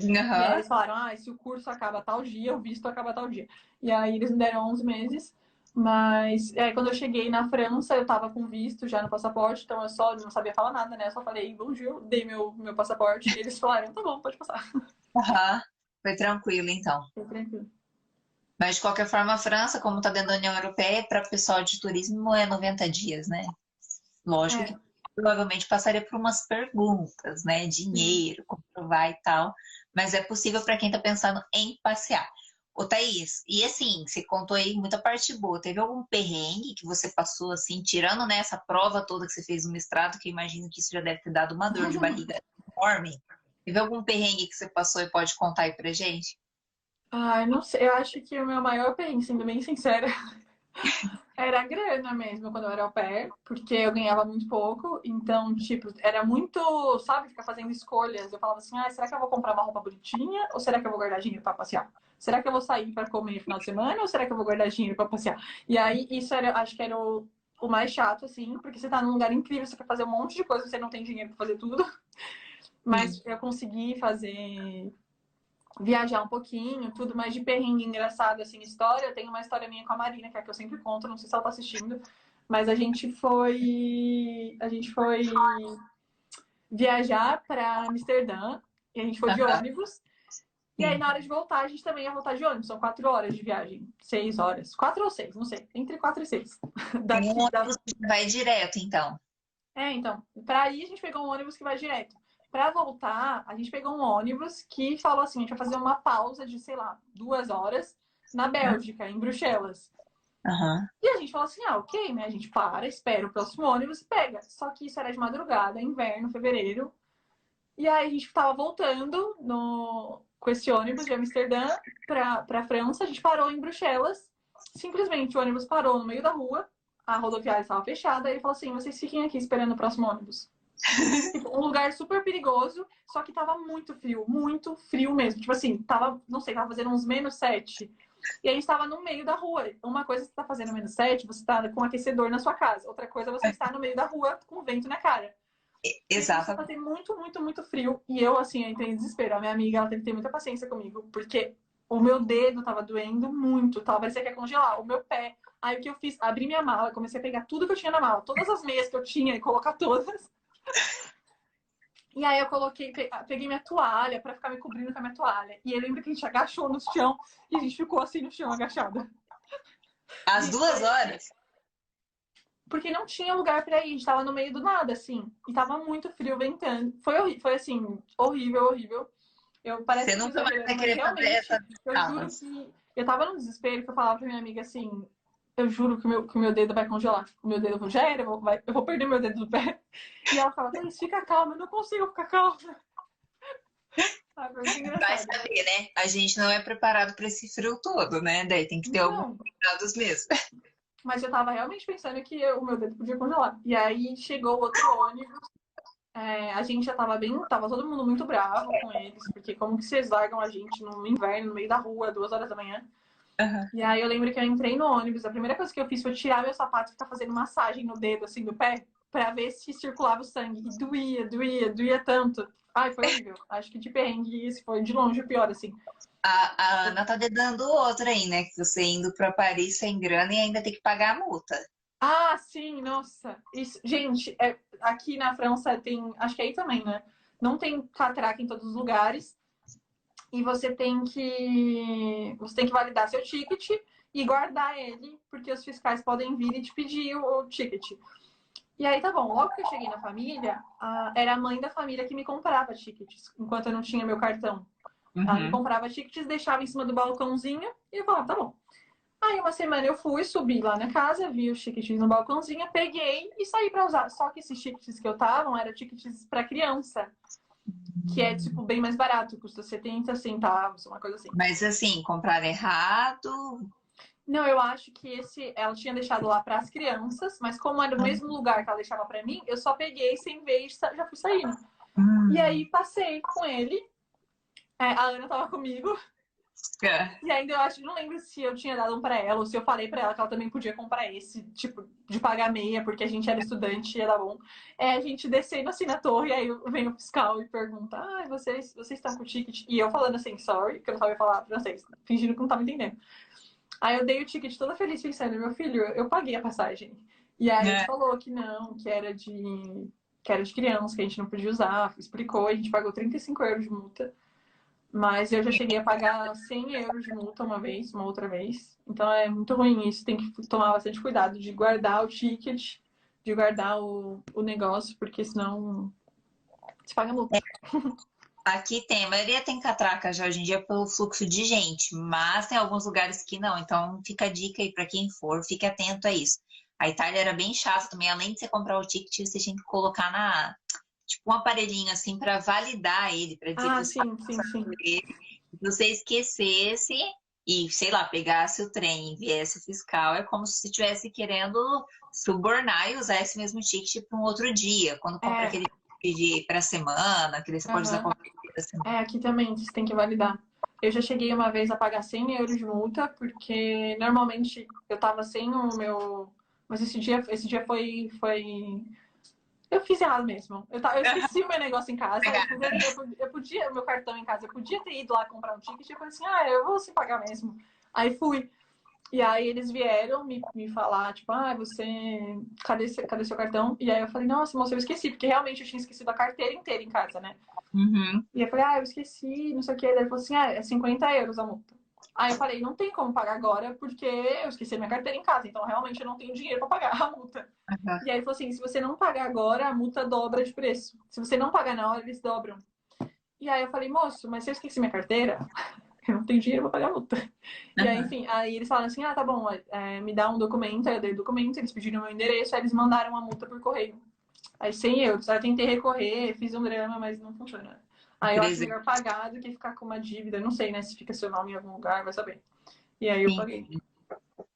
Uhum. E aí eles falaram, ah, se o curso acaba tal dia, o visto acaba tal dia. E aí eles me deram 11 meses. Mas é, quando eu cheguei na França, eu tava com visto já no passaporte, então eu só não sabia falar nada, né? Eu só falei bonjour, dei meu, meu passaporte e eles falaram, tá bom, pode passar. Uhum. foi tranquilo então. Foi tranquilo. Mas de qualquer forma, a França, como está dentro da União Europeia, para pessoal de turismo é 90 dias, né? Lógico é. que provavelmente passaria por umas perguntas, né? Dinheiro, comprovar e tal. Mas é possível para quem está pensando em passear. Ô, Thaís, e assim, você contou aí muita parte boa. Teve algum perrengue que você passou, assim, tirando né, essa prova toda que você fez no mestrado, que eu imagino que isso já deve ter dado uma dor de barriga enorme. Teve algum perrengue que você passou e pode contar aí pra gente? Ai, não sei. Eu acho que o meu maior perrengue, sendo bem sincera, era a grana mesmo quando eu era ao pé, porque eu ganhava muito pouco. Então, tipo, era muito, sabe, ficar fazendo escolhas. Eu falava assim: ah, será que eu vou comprar uma roupa bonitinha ou será que eu vou guardar dinheiro para passear? Será que eu vou sair para comer no final de semana ou será que eu vou guardar dinheiro para passear? E aí, isso era, acho que era o, o mais chato, assim, porque você tá num lugar incrível, você quer fazer um monte de coisa, você não tem dinheiro para fazer tudo. Mas eu consegui fazer viajar um pouquinho, tudo mais de perrengue engraçado, assim, história. Eu tenho uma história minha com a Marina, que é a que eu sempre conto, não sei se ela tá assistindo, mas a gente foi. A gente foi viajar para Amsterdã e a gente foi de ônibus. E aí, na hora de voltar, a gente também ia voltar de ônibus. São quatro horas de viagem. Seis horas. Quatro ou seis, não sei. Entre quatro e seis. Daqui, um ônibus da... vai direto, então. É, então. Pra ir, a gente pegou um ônibus que vai direto. Pra voltar, a gente pegou um ônibus que falou assim: a gente vai fazer uma pausa de, sei lá, duas horas na Bélgica, em Bruxelas. Uhum. E a gente falou assim: ah, ok, né? A gente para, espera o próximo ônibus e pega. Só que isso era de madrugada, inverno, fevereiro. E aí a gente tava voltando no, com esse ônibus de Amsterdã para a França. A gente parou em Bruxelas. Simplesmente o ônibus parou no meio da rua, a rodoviária estava fechada. E ele falou assim: vocês fiquem aqui esperando o próximo ônibus. Um lugar super perigoso, só que tava muito frio, muito frio mesmo. Tipo assim, tava, não sei, tava fazendo uns menos sete. E a gente tava no meio da rua. Uma coisa você tá fazendo menos sete, você tá com um aquecedor na sua casa. Outra coisa você está no meio da rua com vento na cara. Exato. Fazer muito, muito, muito frio. E eu, assim, eu entrei em desespero. A minha amiga, ela teve que ter muita paciência comigo, porque o meu dedo tava doendo muito, tava parecia que ia congelar. O meu pé. Aí o que eu fiz? Abri minha mala, comecei a pegar tudo que eu tinha na mala, todas as meias que eu tinha e colocar todas. E aí eu coloquei, peguei minha toalha para ficar me cobrindo com a minha toalha. E eu lembro que a gente agachou no chão e a gente ficou assim no chão, agachada. Às duas horas? Porque não tinha lugar para ir, a gente tava no meio do nada, assim, e tava muito frio ventando. Foi, foi assim, horrível, horrível. Eu parece Você nunca vai querer fazer essa. Eu juro que eu tava no desespero que eu falava pra minha amiga assim, eu juro que o meu, que meu dedo vai congelar. O meu dedo já era, eu vou, vai, eu vou perder meu dedo do pé. E ela fala, fica calma, eu não consigo ficar calma. Ah, vai saber, né? A gente não é preparado para esse frio todo, né? Daí tem que ter não. alguns cuidados mesmo. Mas eu tava realmente pensando que o meu dedo podia congelar. E aí chegou outro ônibus. É, a gente já tava bem. Tava todo mundo muito bravo com eles, porque como que vocês largam a gente no inverno, no meio da rua, duas horas da manhã? Uhum. E aí eu lembro que eu entrei no ônibus, a primeira coisa que eu fiz foi tirar meu sapato e ficar fazendo massagem no dedo, assim, do pé, pra ver se circulava o sangue. E doía, doía, doía tanto. Ai, foi horrível. Acho que de perrengue isso foi de longe o pior, assim. A, a Ana tá dando outra aí, né? Que você indo para Paris sem grana e ainda tem que pagar a multa. Ah, sim, nossa. Isso, gente, é, aqui na França tem, acho que aí também, né? Não tem catraca em todos os lugares. E você tem que você tem que validar seu ticket e guardar ele, porque os fiscais podem vir e te pedir o, o ticket. E aí tá bom, logo que eu cheguei na família, a, era a mãe da família que me comprava tickets, enquanto eu não tinha meu cartão. Uhum. Ela me comprava tickets, deixava em cima do balcãozinho e eu falava, tá bom. Aí uma semana eu fui, subi lá na casa, vi os tickets no balcãozinho, peguei e saí para usar. Só que esses tickets que eu tava eram tickets para criança. que é, tipo, bem mais barato, custa 70 centavos, uma coisa assim. Mas, assim, comprar errado... Não, eu acho que esse ela tinha deixado lá para as crianças, mas como era o mesmo lugar que ela deixava para mim, eu só peguei sem ver e já fui saindo. Hum. E aí passei com ele. É, a Ana tava comigo. É. E ainda eu acho, não lembro se eu tinha dado um para ela ou se eu falei para ela que ela também podia comprar esse, tipo, de pagar meia, porque a gente era estudante e ia dar bom. É a gente descendo assim na torre, aí vem o fiscal e pergunta: Ah, vocês, vocês estão com o ticket? E eu falando assim, sorry, que eu não sabia falar francês, fingindo que não tava entendendo. Aí eu dei o ticket toda feliz, pensando, meu filho, eu paguei a passagem. E aí é. ele falou que não, que era de que era de criança, que a gente não podia usar, explicou, a gente pagou 35 euros de multa. Mas eu já cheguei a pagar 100 euros de multa uma vez, uma outra vez. Então é muito ruim isso, tem que tomar bastante cuidado de guardar o ticket, de guardar o, o negócio, porque senão se paga multa. É. Aqui tem, a maioria tem catraca já hoje em dia pelo fluxo de gente, mas tem alguns lugares que não. Então fica a dica aí para quem for, fique atento a isso. A Itália era bem chata também, além de você comprar o ticket, você tinha que colocar na tipo um aparelhinho assim para validar ele, para dizer ah, que sim, sim, sim. Ele. Se você esquecesse e, sei lá, pegasse o trem e viesse fiscal, é como se você estivesse querendo subornar e usar esse mesmo ticket para um outro dia. Quando compra é. aquele ticket para semana, que você pode usar dia semana. É, aqui também você tem que validar. Eu já cheguei uma vez a pagar 100 euros de multa, porque normalmente eu tava sem o meu. Mas esse dia, esse dia foi, foi eu fiz errado mesmo. Eu, tava, eu esqueci o meu negócio em casa. Eu, eu, eu, podia, o meu cartão em casa, eu podia ter ido lá comprar um ticket e eu falei assim, ah, eu vou se pagar mesmo. Aí fui. E aí eles vieram me, me falar, tipo, ah, você. Cadê, cadê seu cartão? E aí eu falei, nossa, moça, eu esqueci, porque realmente eu tinha esquecido a carteira inteira em casa, né? Uhum. E eu falei, ah, eu esqueci, não sei o que. Daí ele falou assim, ah, é 50 euros a multa. Aí eu falei, não tem como pagar agora, porque eu esqueci minha carteira em casa, então realmente eu não tenho dinheiro para pagar a multa. Uhum. E aí ele falou assim: se você não pagar agora, a multa dobra de preço. Se você não pagar na hora, eles dobram. E aí eu falei, moço, mas se eu esqueci minha carteira, eu não tenho dinheiro para pagar a multa. Uhum. E aí, enfim, aí eles falaram assim: ah, tá bom, é, me dá um documento. Aí eu dei o documento, eles pediram meu endereço, aí eles mandaram a multa por correio. Aí 100 euros. Aí eu tentei recorrer, fiz um drama, mas não funciona. Aí eu acho melhor pagar do que ficar com uma dívida. Não sei, né? Se fica seu nome em algum lugar, vai saber. E aí eu Sim. paguei.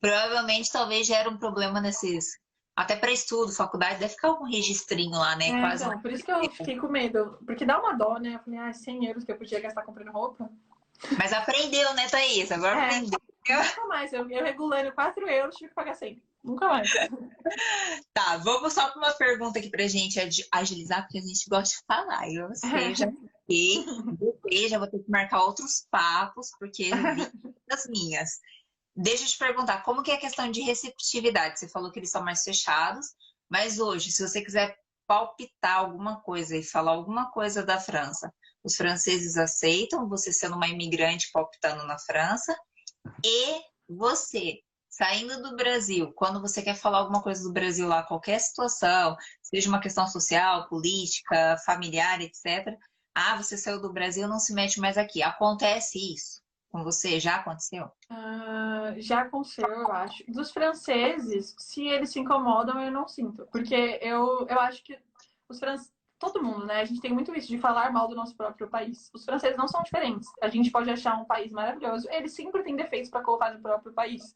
Provavelmente talvez gera um problema nesses. Até para estudo, faculdade, deve ficar um registrinho lá, né? É, Quase então, por isso que eu fiquei com medo. Porque dá uma dó, né? Eu falei, ah, 100 euros que eu podia gastar comprando roupa. Mas aprendeu, né, Thaís? Agora é, aprendeu. Nunca mais. Eu, eu regulando 4 euros, tive que pagar 100. Nunca mais. tá, vamos só para uma pergunta aqui pra gente agilizar, porque a gente gosta de falar. Eu sei, já fiquei, já vou ter que marcar outros papos, porque das minhas. Deixa eu te perguntar, como que é a questão de receptividade? Você falou que eles são mais fechados, mas hoje, se você quiser palpitar alguma coisa e falar alguma coisa da França, os franceses aceitam você sendo uma imigrante palpitando na França? E você, saindo do Brasil, quando você quer falar alguma coisa do Brasil lá, qualquer situação, seja uma questão social, política, familiar, etc. Ah, você saiu do Brasil, não se mete mais aqui. Acontece isso com você? Já aconteceu? Uh, já aconteceu, eu acho. Dos franceses, se eles se incomodam, eu não sinto. Porque eu, eu acho que os franceses todo mundo, né? A gente tem muito isso de falar mal do nosso próprio país. Os franceses não são diferentes. A gente pode achar um país maravilhoso, eles sempre têm defeitos para colocar no próprio país.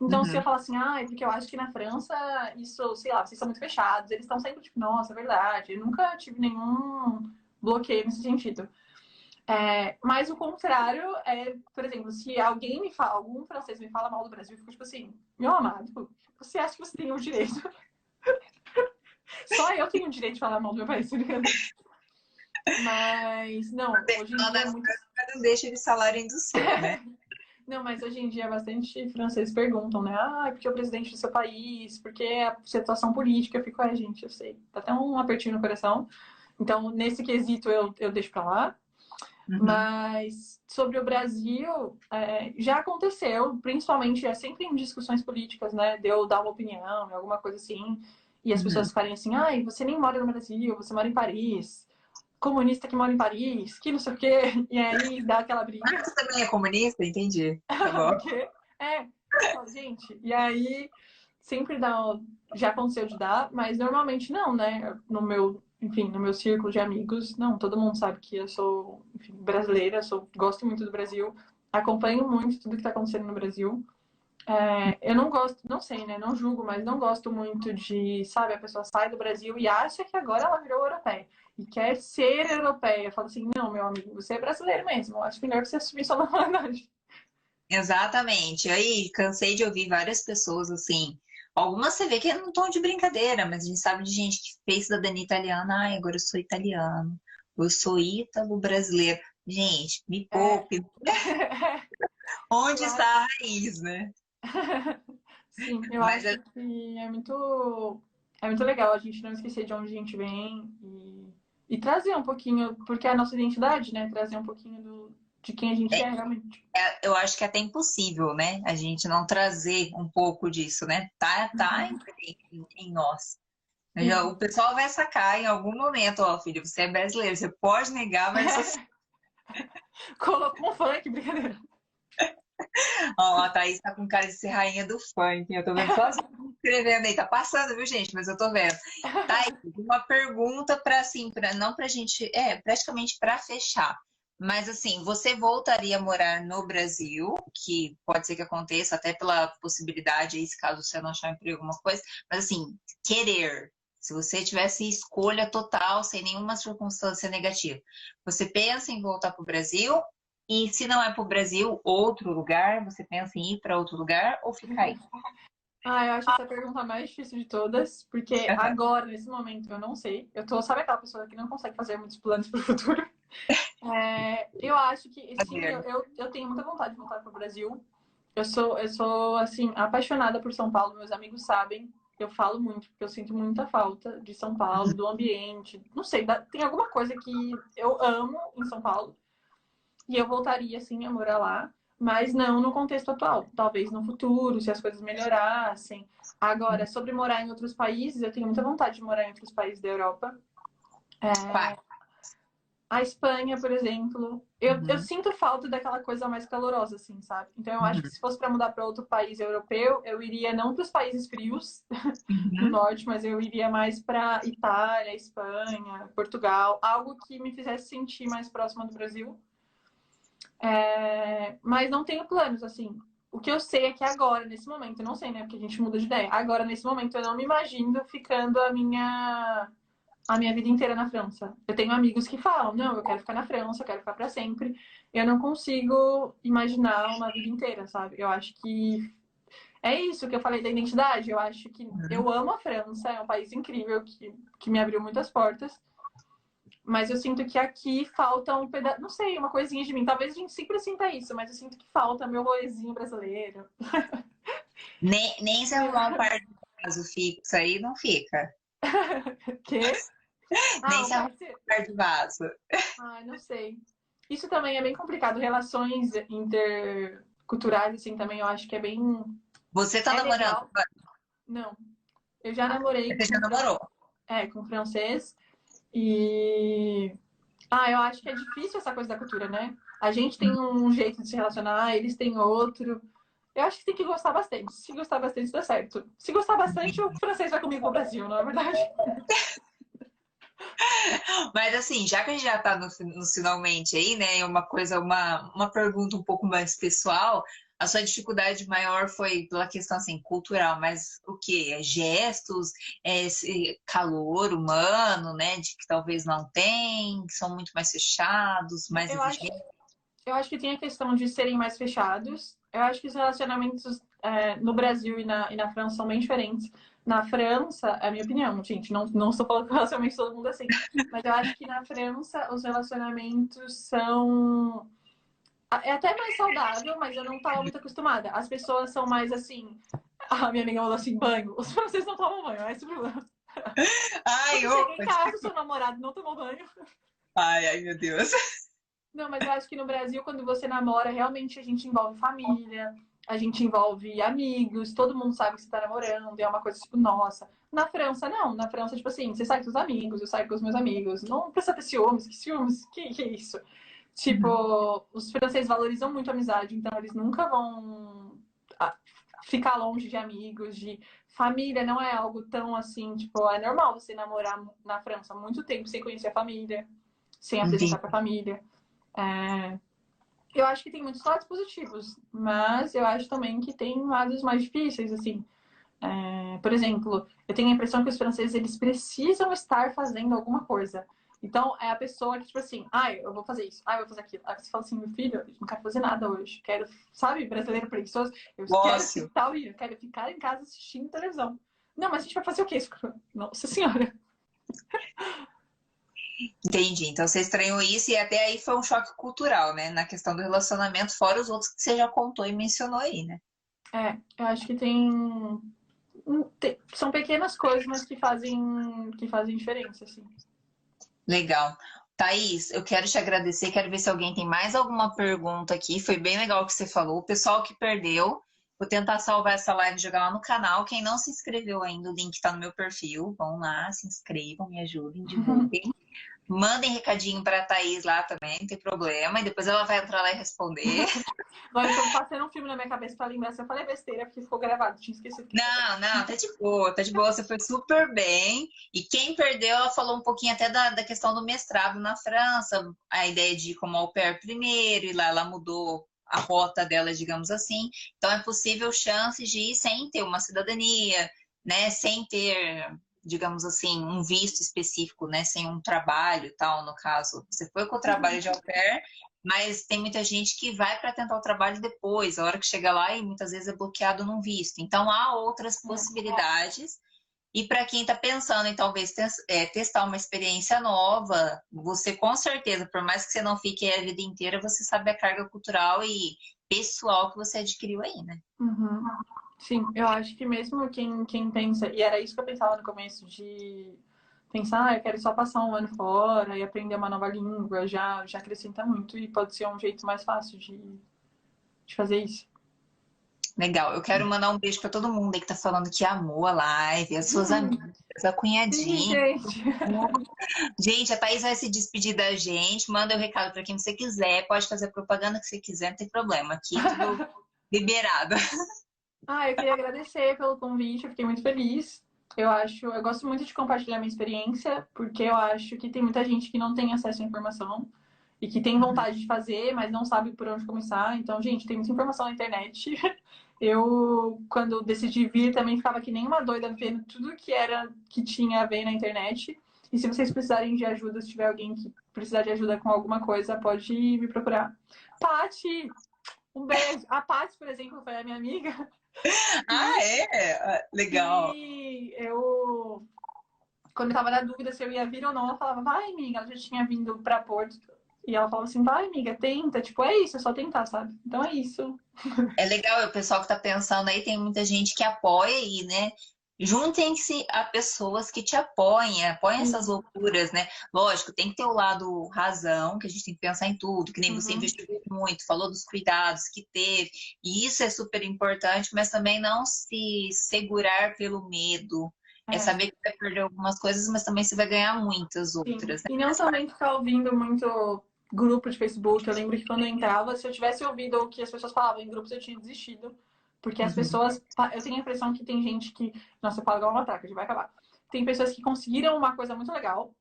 Então, uhum. se eu falar assim, ah, é porque eu acho que na França isso, sei lá, vocês são muito fechados, eles estão sempre tipo, nossa, é verdade. Eu nunca tive nenhum bloqueio nesse sentido. É, mas o contrário é, por exemplo, se alguém me fala, algum francês me fala mal do Brasil, eu fico tipo assim, meu amado, você acha que você tem o direito só eu tenho o direito de falar mal do meu país, tá Mas, não, hoje em dia. É muito... Não deixa eles falarem do seu, né? Não, mas hoje em dia bastante franceses perguntam, né? Ah, porque é o presidente do seu país, porque é a situação política. Eu fico, ai, gente, eu sei. Tá até um apertinho no coração. Então, nesse quesito, eu, eu deixo pra lá. Uhum. Mas sobre o Brasil, é, já aconteceu, principalmente é sempre em discussões políticas, né? De eu dar uma opinião, alguma coisa assim. E as uhum. pessoas ficarem assim, ai, você nem mora no Brasil, você mora em Paris. Comunista que mora em Paris, que não sei o quê. E aí dá aquela briga. Ah, você também é comunista? Entendi. Tá é, gente, e aí sempre dá. Já aconteceu de dar, mas normalmente não, né? No meu, enfim, no meu círculo de amigos, não, todo mundo sabe que eu sou, enfim, brasileira, sou, gosto muito do Brasil, acompanho muito tudo que está acontecendo no Brasil. É, eu não gosto, não sei, né? Não julgo, mas não gosto muito de, sabe, a pessoa sai do Brasil e acha que agora ela virou europeia e quer ser europeia. Fala assim, não, meu amigo, você é brasileiro mesmo. Acho melhor você assumir sua nacionalidade. Exatamente. Aí cansei de ouvir várias pessoas assim. Algumas você vê que é num tom de brincadeira, mas a gente sabe de gente que fez cidadania italiana. Ai, agora eu sou italiano. Eu sou ítalo brasileiro. Gente, me é. poupe. É. Onde está a raiz, né? Sim, eu mas acho é... que é muito, é muito legal a gente não esquecer de onde a gente vem e, e trazer um pouquinho, porque é a nossa identidade, né? Trazer um pouquinho do, de quem a gente é, é realmente. É, eu acho que é até impossível, né? A gente não trazer um pouco disso, né? Tá, tá uhum. em, em, nós. Uhum. O pessoal vai sacar em algum momento, ó, filho, você é brasileiro, você pode negar, mas. Colocou um funk, brincadeira. Ó, a Thaís tá com cara de ser rainha do funk. Eu tô vendo só escrevendo aí. Tá passando, viu, gente? Mas eu tô vendo. Thaís, uma pergunta para assim, pra, não pra gente. É, praticamente para fechar. Mas assim, você voltaria a morar no Brasil, que pode ser que aconteça até pela possibilidade se caso você não achar emprego, alguma coisa, mas assim, querer. Se você tivesse escolha total, sem nenhuma circunstância negativa, você pensa em voltar para o Brasil? E se não é para o Brasil, outro lugar, você pensa em ir para outro lugar ou ficar aí? Ah, eu acho essa pergunta mais difícil de todas, porque agora, nesse momento, eu não sei. Eu tô, sabe aquela pessoa que não consegue fazer muitos planos para o futuro? É, eu acho que sim, eu, eu, eu, tenho muita vontade de voltar para o Brasil. Eu sou, eu sou assim apaixonada por São Paulo. Meus amigos sabem. Eu falo muito porque eu sinto muita falta de São Paulo, do ambiente. Não sei, tem alguma coisa que eu amo em São Paulo e eu voltaria assim a morar lá, mas não no contexto atual. Talvez no futuro, se as coisas melhorassem. Agora, sobre morar em outros países, eu tenho muita vontade de morar em outros países da Europa. É, a Espanha, por exemplo. Eu, uhum. eu, sinto falta daquela coisa mais calorosa, assim, sabe? Então eu acho que uhum. se fosse para mudar para outro país europeu, eu iria não para os países frios uhum. do norte, mas eu iria mais para Itália, Espanha, Portugal, algo que me fizesse sentir mais próxima do Brasil. É... Mas não tenho planos, assim. O que eu sei é que agora, nesse momento, eu não sei, né? Porque a gente muda de ideia. Agora, nesse momento, eu não me imagino ficando a minha a minha vida inteira na França. Eu tenho amigos que falam, não, eu quero ficar na França, eu quero ficar para sempre. Eu não consigo imaginar uma vida inteira, sabe? Eu acho que é isso que eu falei da identidade. Eu acho que uhum. eu amo a França, é um país incrível que, que me abriu muitas portas. Mas eu sinto que aqui falta um pedaço, não sei, uma coisinha de mim. Talvez a gente sempre sinta isso, mas eu sinto que falta meu roezinho brasileiro. Nem, nem se arrumar um par de caso fixo aí, não fica. que? Nem se arruma um de vaso. Ai, não sei. Isso também é bem complicado. Relações interculturais, assim, também eu acho que é bem. Você tá é namorando? Legal. Não. Eu já namorei. Você já namorou? É, com francês. E. Ah, eu acho que é difícil essa coisa da cultura, né? A gente tem um jeito de se relacionar, eles têm outro. Eu acho que tem que gostar bastante. Se gostar bastante, dá certo. Se gostar bastante, o francês vai comigo no Brasil, não é verdade? Mas assim, já que a gente já está no, no, finalmente aí, né? Uma coisa, uma, uma pergunta um pouco mais pessoal. A sua dificuldade maior foi pela questão assim, cultural, mas o que? É gestos, é esse calor humano, né? De que talvez não tem, que são muito mais fechados, mais eu. Acho, eu acho que tem a questão de serem mais fechados. Eu acho que os relacionamentos é, no Brasil e na, e na França são bem diferentes. Na França, é a minha opinião, gente, não, não estou falando que relacionamento todo mundo é assim, mas eu acho que na França os relacionamentos são. É até mais saudável, mas eu não estava muito acostumada. As pessoas são mais assim. A minha amiga falou assim: banho. Os franceses não tomam banho, é esse o problema. Ai, eu. Chega em casa, seu namorado não tomou banho. Ai, ai, meu Deus. Não, mas eu acho que no Brasil, quando você namora, realmente a gente envolve família, a gente envolve amigos, todo mundo sabe que você tá namorando, é uma coisa tipo, nossa. Na França, não. Na França, tipo assim, você sai com os amigos, eu saio com os meus amigos. Não precisa ter ciúmes, que ciúmes, que, que é isso? Tipo, uhum. os franceses valorizam muito a amizade, então eles nunca vão ficar longe de amigos, de família, não é algo tão assim, tipo, é normal você namorar na França muito tempo sem conhecer a família, sem apresentar para a família. É... Eu acho que tem muitos lados positivos, mas eu acho também que tem lados mais difíceis, assim. É... Por exemplo, eu tenho a impressão que os franceses eles precisam estar fazendo alguma coisa. Então, é a pessoa que, tipo assim, ai, eu vou fazer isso, ai, eu vou fazer aquilo. Aí você fala assim, meu filho, eu não quero fazer nada hoje. Quero, sabe, brasileiro preguiçoso. Eu Nossa. quero ficar, eu quero ficar em casa assistindo televisão. Não, mas a gente vai fazer o quê? Nossa senhora. Entendi. Então você estranhou isso e até aí foi um choque cultural, né? Na questão do relacionamento, fora os outros que você já contou e mencionou aí, né? É, eu acho que tem. tem... São pequenas coisas, mas que fazem, que fazem diferença, assim. Legal. Thaís, eu quero te agradecer, quero ver se alguém tem mais alguma pergunta aqui. Foi bem legal o que você falou. O pessoal que perdeu, vou tentar salvar essa live e jogar lá no canal. Quem não se inscreveu ainda, o link está no meu perfil. Vão lá, se inscrevam, me ajudem, divulguem. Mandem recadinho para a Thaís lá também, não tem problema. E depois ela vai entrar lá e responder. Agora eu tô passando um filme na minha cabeça para lembrar se eu falei besteira, porque ficou gravado, tinha esquecido. Não, não, tá de boa, tá de boa. Você foi super bem. E quem perdeu, ela falou um pouquinho até da, da questão do mestrado na França, a ideia de ir como au pair primeiro, e lá ela mudou a rota dela, digamos assim. Então é possível chances de ir sem ter uma cidadania, né? Sem ter digamos assim, um visto específico, né, sem um trabalho e tal, no caso. Você foi com o trabalho de au pair, mas tem muita gente que vai para tentar o trabalho depois, a hora que chega lá e muitas vezes é bloqueado num visto. Então há outras possibilidades. E para quem está pensando em talvez é, testar uma experiência nova, você com certeza, por mais que você não fique a vida inteira, você sabe a carga cultural e pessoal que você adquiriu aí, né? Uhum. Sim, eu acho que mesmo quem, quem pensa, e era isso que eu pensava no começo, de pensar, ah, eu quero só passar um ano fora e aprender uma nova língua, já, já acrescenta muito e pode ser um jeito mais fácil de, de fazer isso. Legal, eu quero mandar um beijo para todo mundo aí que tá falando que amou a live, as suas amigas, a cunhadinha. Gente. gente, a Thaís vai se despedir da gente, manda o um recado para quem você quiser, pode fazer a propaganda que você quiser, não tem problema, aqui tudo liberado. Ah, eu queria agradecer pelo convite, eu fiquei muito feliz. Eu acho, eu gosto muito de compartilhar minha experiência, porque eu acho que tem muita gente que não tem acesso à informação e que tem vontade de fazer, mas não sabe por onde começar. Então, gente, tem muita informação na internet. Eu, quando decidi vir, também ficava que nem uma doida vendo tudo que era que tinha a ver na internet. E se vocês precisarem de ajuda, se tiver alguém que precisar de ajuda com alguma coisa, pode me procurar. Pati, um beijo. A Paty, por exemplo, foi a minha amiga. Ah, é? Ah, legal. E eu, quando eu tava na dúvida se eu ia vir ou não, ela falava, vai, amiga. Ela já tinha vindo pra Porto. E ela falava assim, vai, amiga, tenta. Tipo, é isso, é só tentar, sabe? Então é isso. É legal, o pessoal que tá pensando aí, tem muita gente que apoia aí, né? Juntem-se a pessoas que te apoiem, apoiem essas loucuras, né? Lógico, tem que ter o lado razão, que a gente tem que pensar em tudo, que nem uhum. você investiu muito, falou dos cuidados que teve, e isso é super importante, mas também não se segurar pelo medo. É, é saber que vai perder algumas coisas, mas também você vai ganhar muitas outras. Né? E não também ficar ouvindo muito grupo de Facebook. Eu lembro que quando eu entrava, se eu tivesse ouvido o que as pessoas falavam em grupos, eu tinha desistido. Porque as uhum. pessoas. Eu tenho a impressão que tem gente que. Nossa, eu falo igual uma ataque, a gente vai acabar. Tem pessoas que conseguiram uma coisa muito legal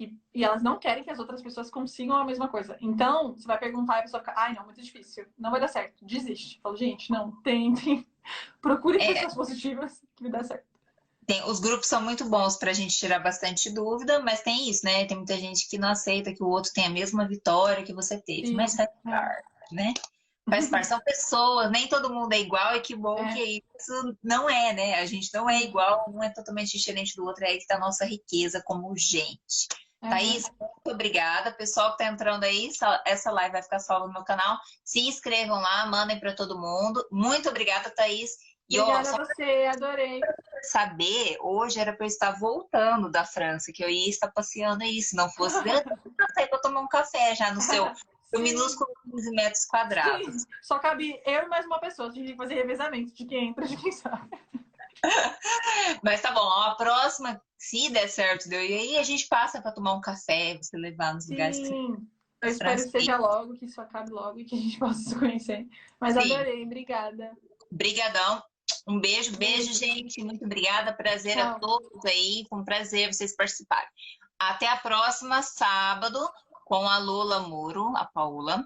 e, e, elas não querem que as outras pessoas consigam a mesma coisa. Então, você vai perguntar e a pessoa fica, ai, não, muito difícil, não vai dar certo, desiste. Falo, gente, não, tentem. Procure é... pessoas positivas que vai dar certo. Tem, os grupos são muito bons para a gente tirar bastante dúvida, mas tem isso, né? Tem muita gente que não aceita que o outro tem a mesma vitória que você teve, Sim. mas faz parte, né? Faz parte, são pessoas, nem todo mundo é igual, e que bom é. que isso não é, né? A gente não é igual, um é totalmente diferente do outro, é aí que tá a nossa riqueza como gente. É. Thaís, muito obrigada. Pessoal que tá entrando aí, essa live vai ficar salva no meu canal. Se inscrevam lá, mandem para todo mundo. Muito obrigada, Thaís. E, Obrigada ó, a você, adorei. Saber, hoje era para eu estar voltando da França, que eu ia estar passeando aí. Se não fosse, eu sair para tomar um café já no seu o minúsculo 15 metros quadrados. Sim, só cabe eu e mais uma pessoa. A gente tem que fazer revezamento de quem entra, de quem sai. Mas tá bom, a próxima, se der certo, deu. E aí a gente passa para tomar um café, você levar nos Sim. lugares que você... Eu espero que seja logo, que isso acabe logo e que a gente possa se conhecer. Mas Sim. adorei, obrigada. Brigadão. Um beijo, beijo, gente. Muito obrigada. Prazer Tchau. a todos aí. Com prazer vocês participarem. Até a próxima sábado com a Lula Muro, a Paula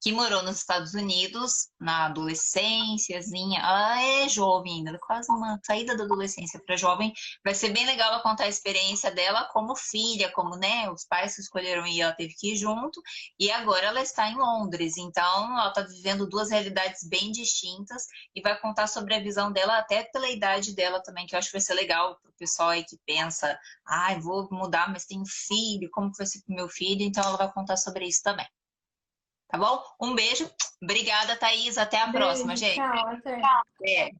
que morou nos Estados Unidos na adolescênciazinha. Ela é jovem ainda, quase uma saída da adolescência para jovem. Vai ser bem legal ela contar a experiência dela como filha, como, né, os pais que escolheram ir, ela teve que ir junto. E agora ela está em Londres, então ela está vivendo duas realidades bem distintas e vai contar sobre a visão dela até pela idade dela também, que eu acho que vai ser legal para o pessoal aí que pensa, ai, ah, vou mudar, mas tenho filho, como que vai ser com meu filho? Então ela vai contar sobre isso também. Tá bom? Um beijo. Obrigada, Thaís. Até a beijo, próxima, gente. Tchau, até.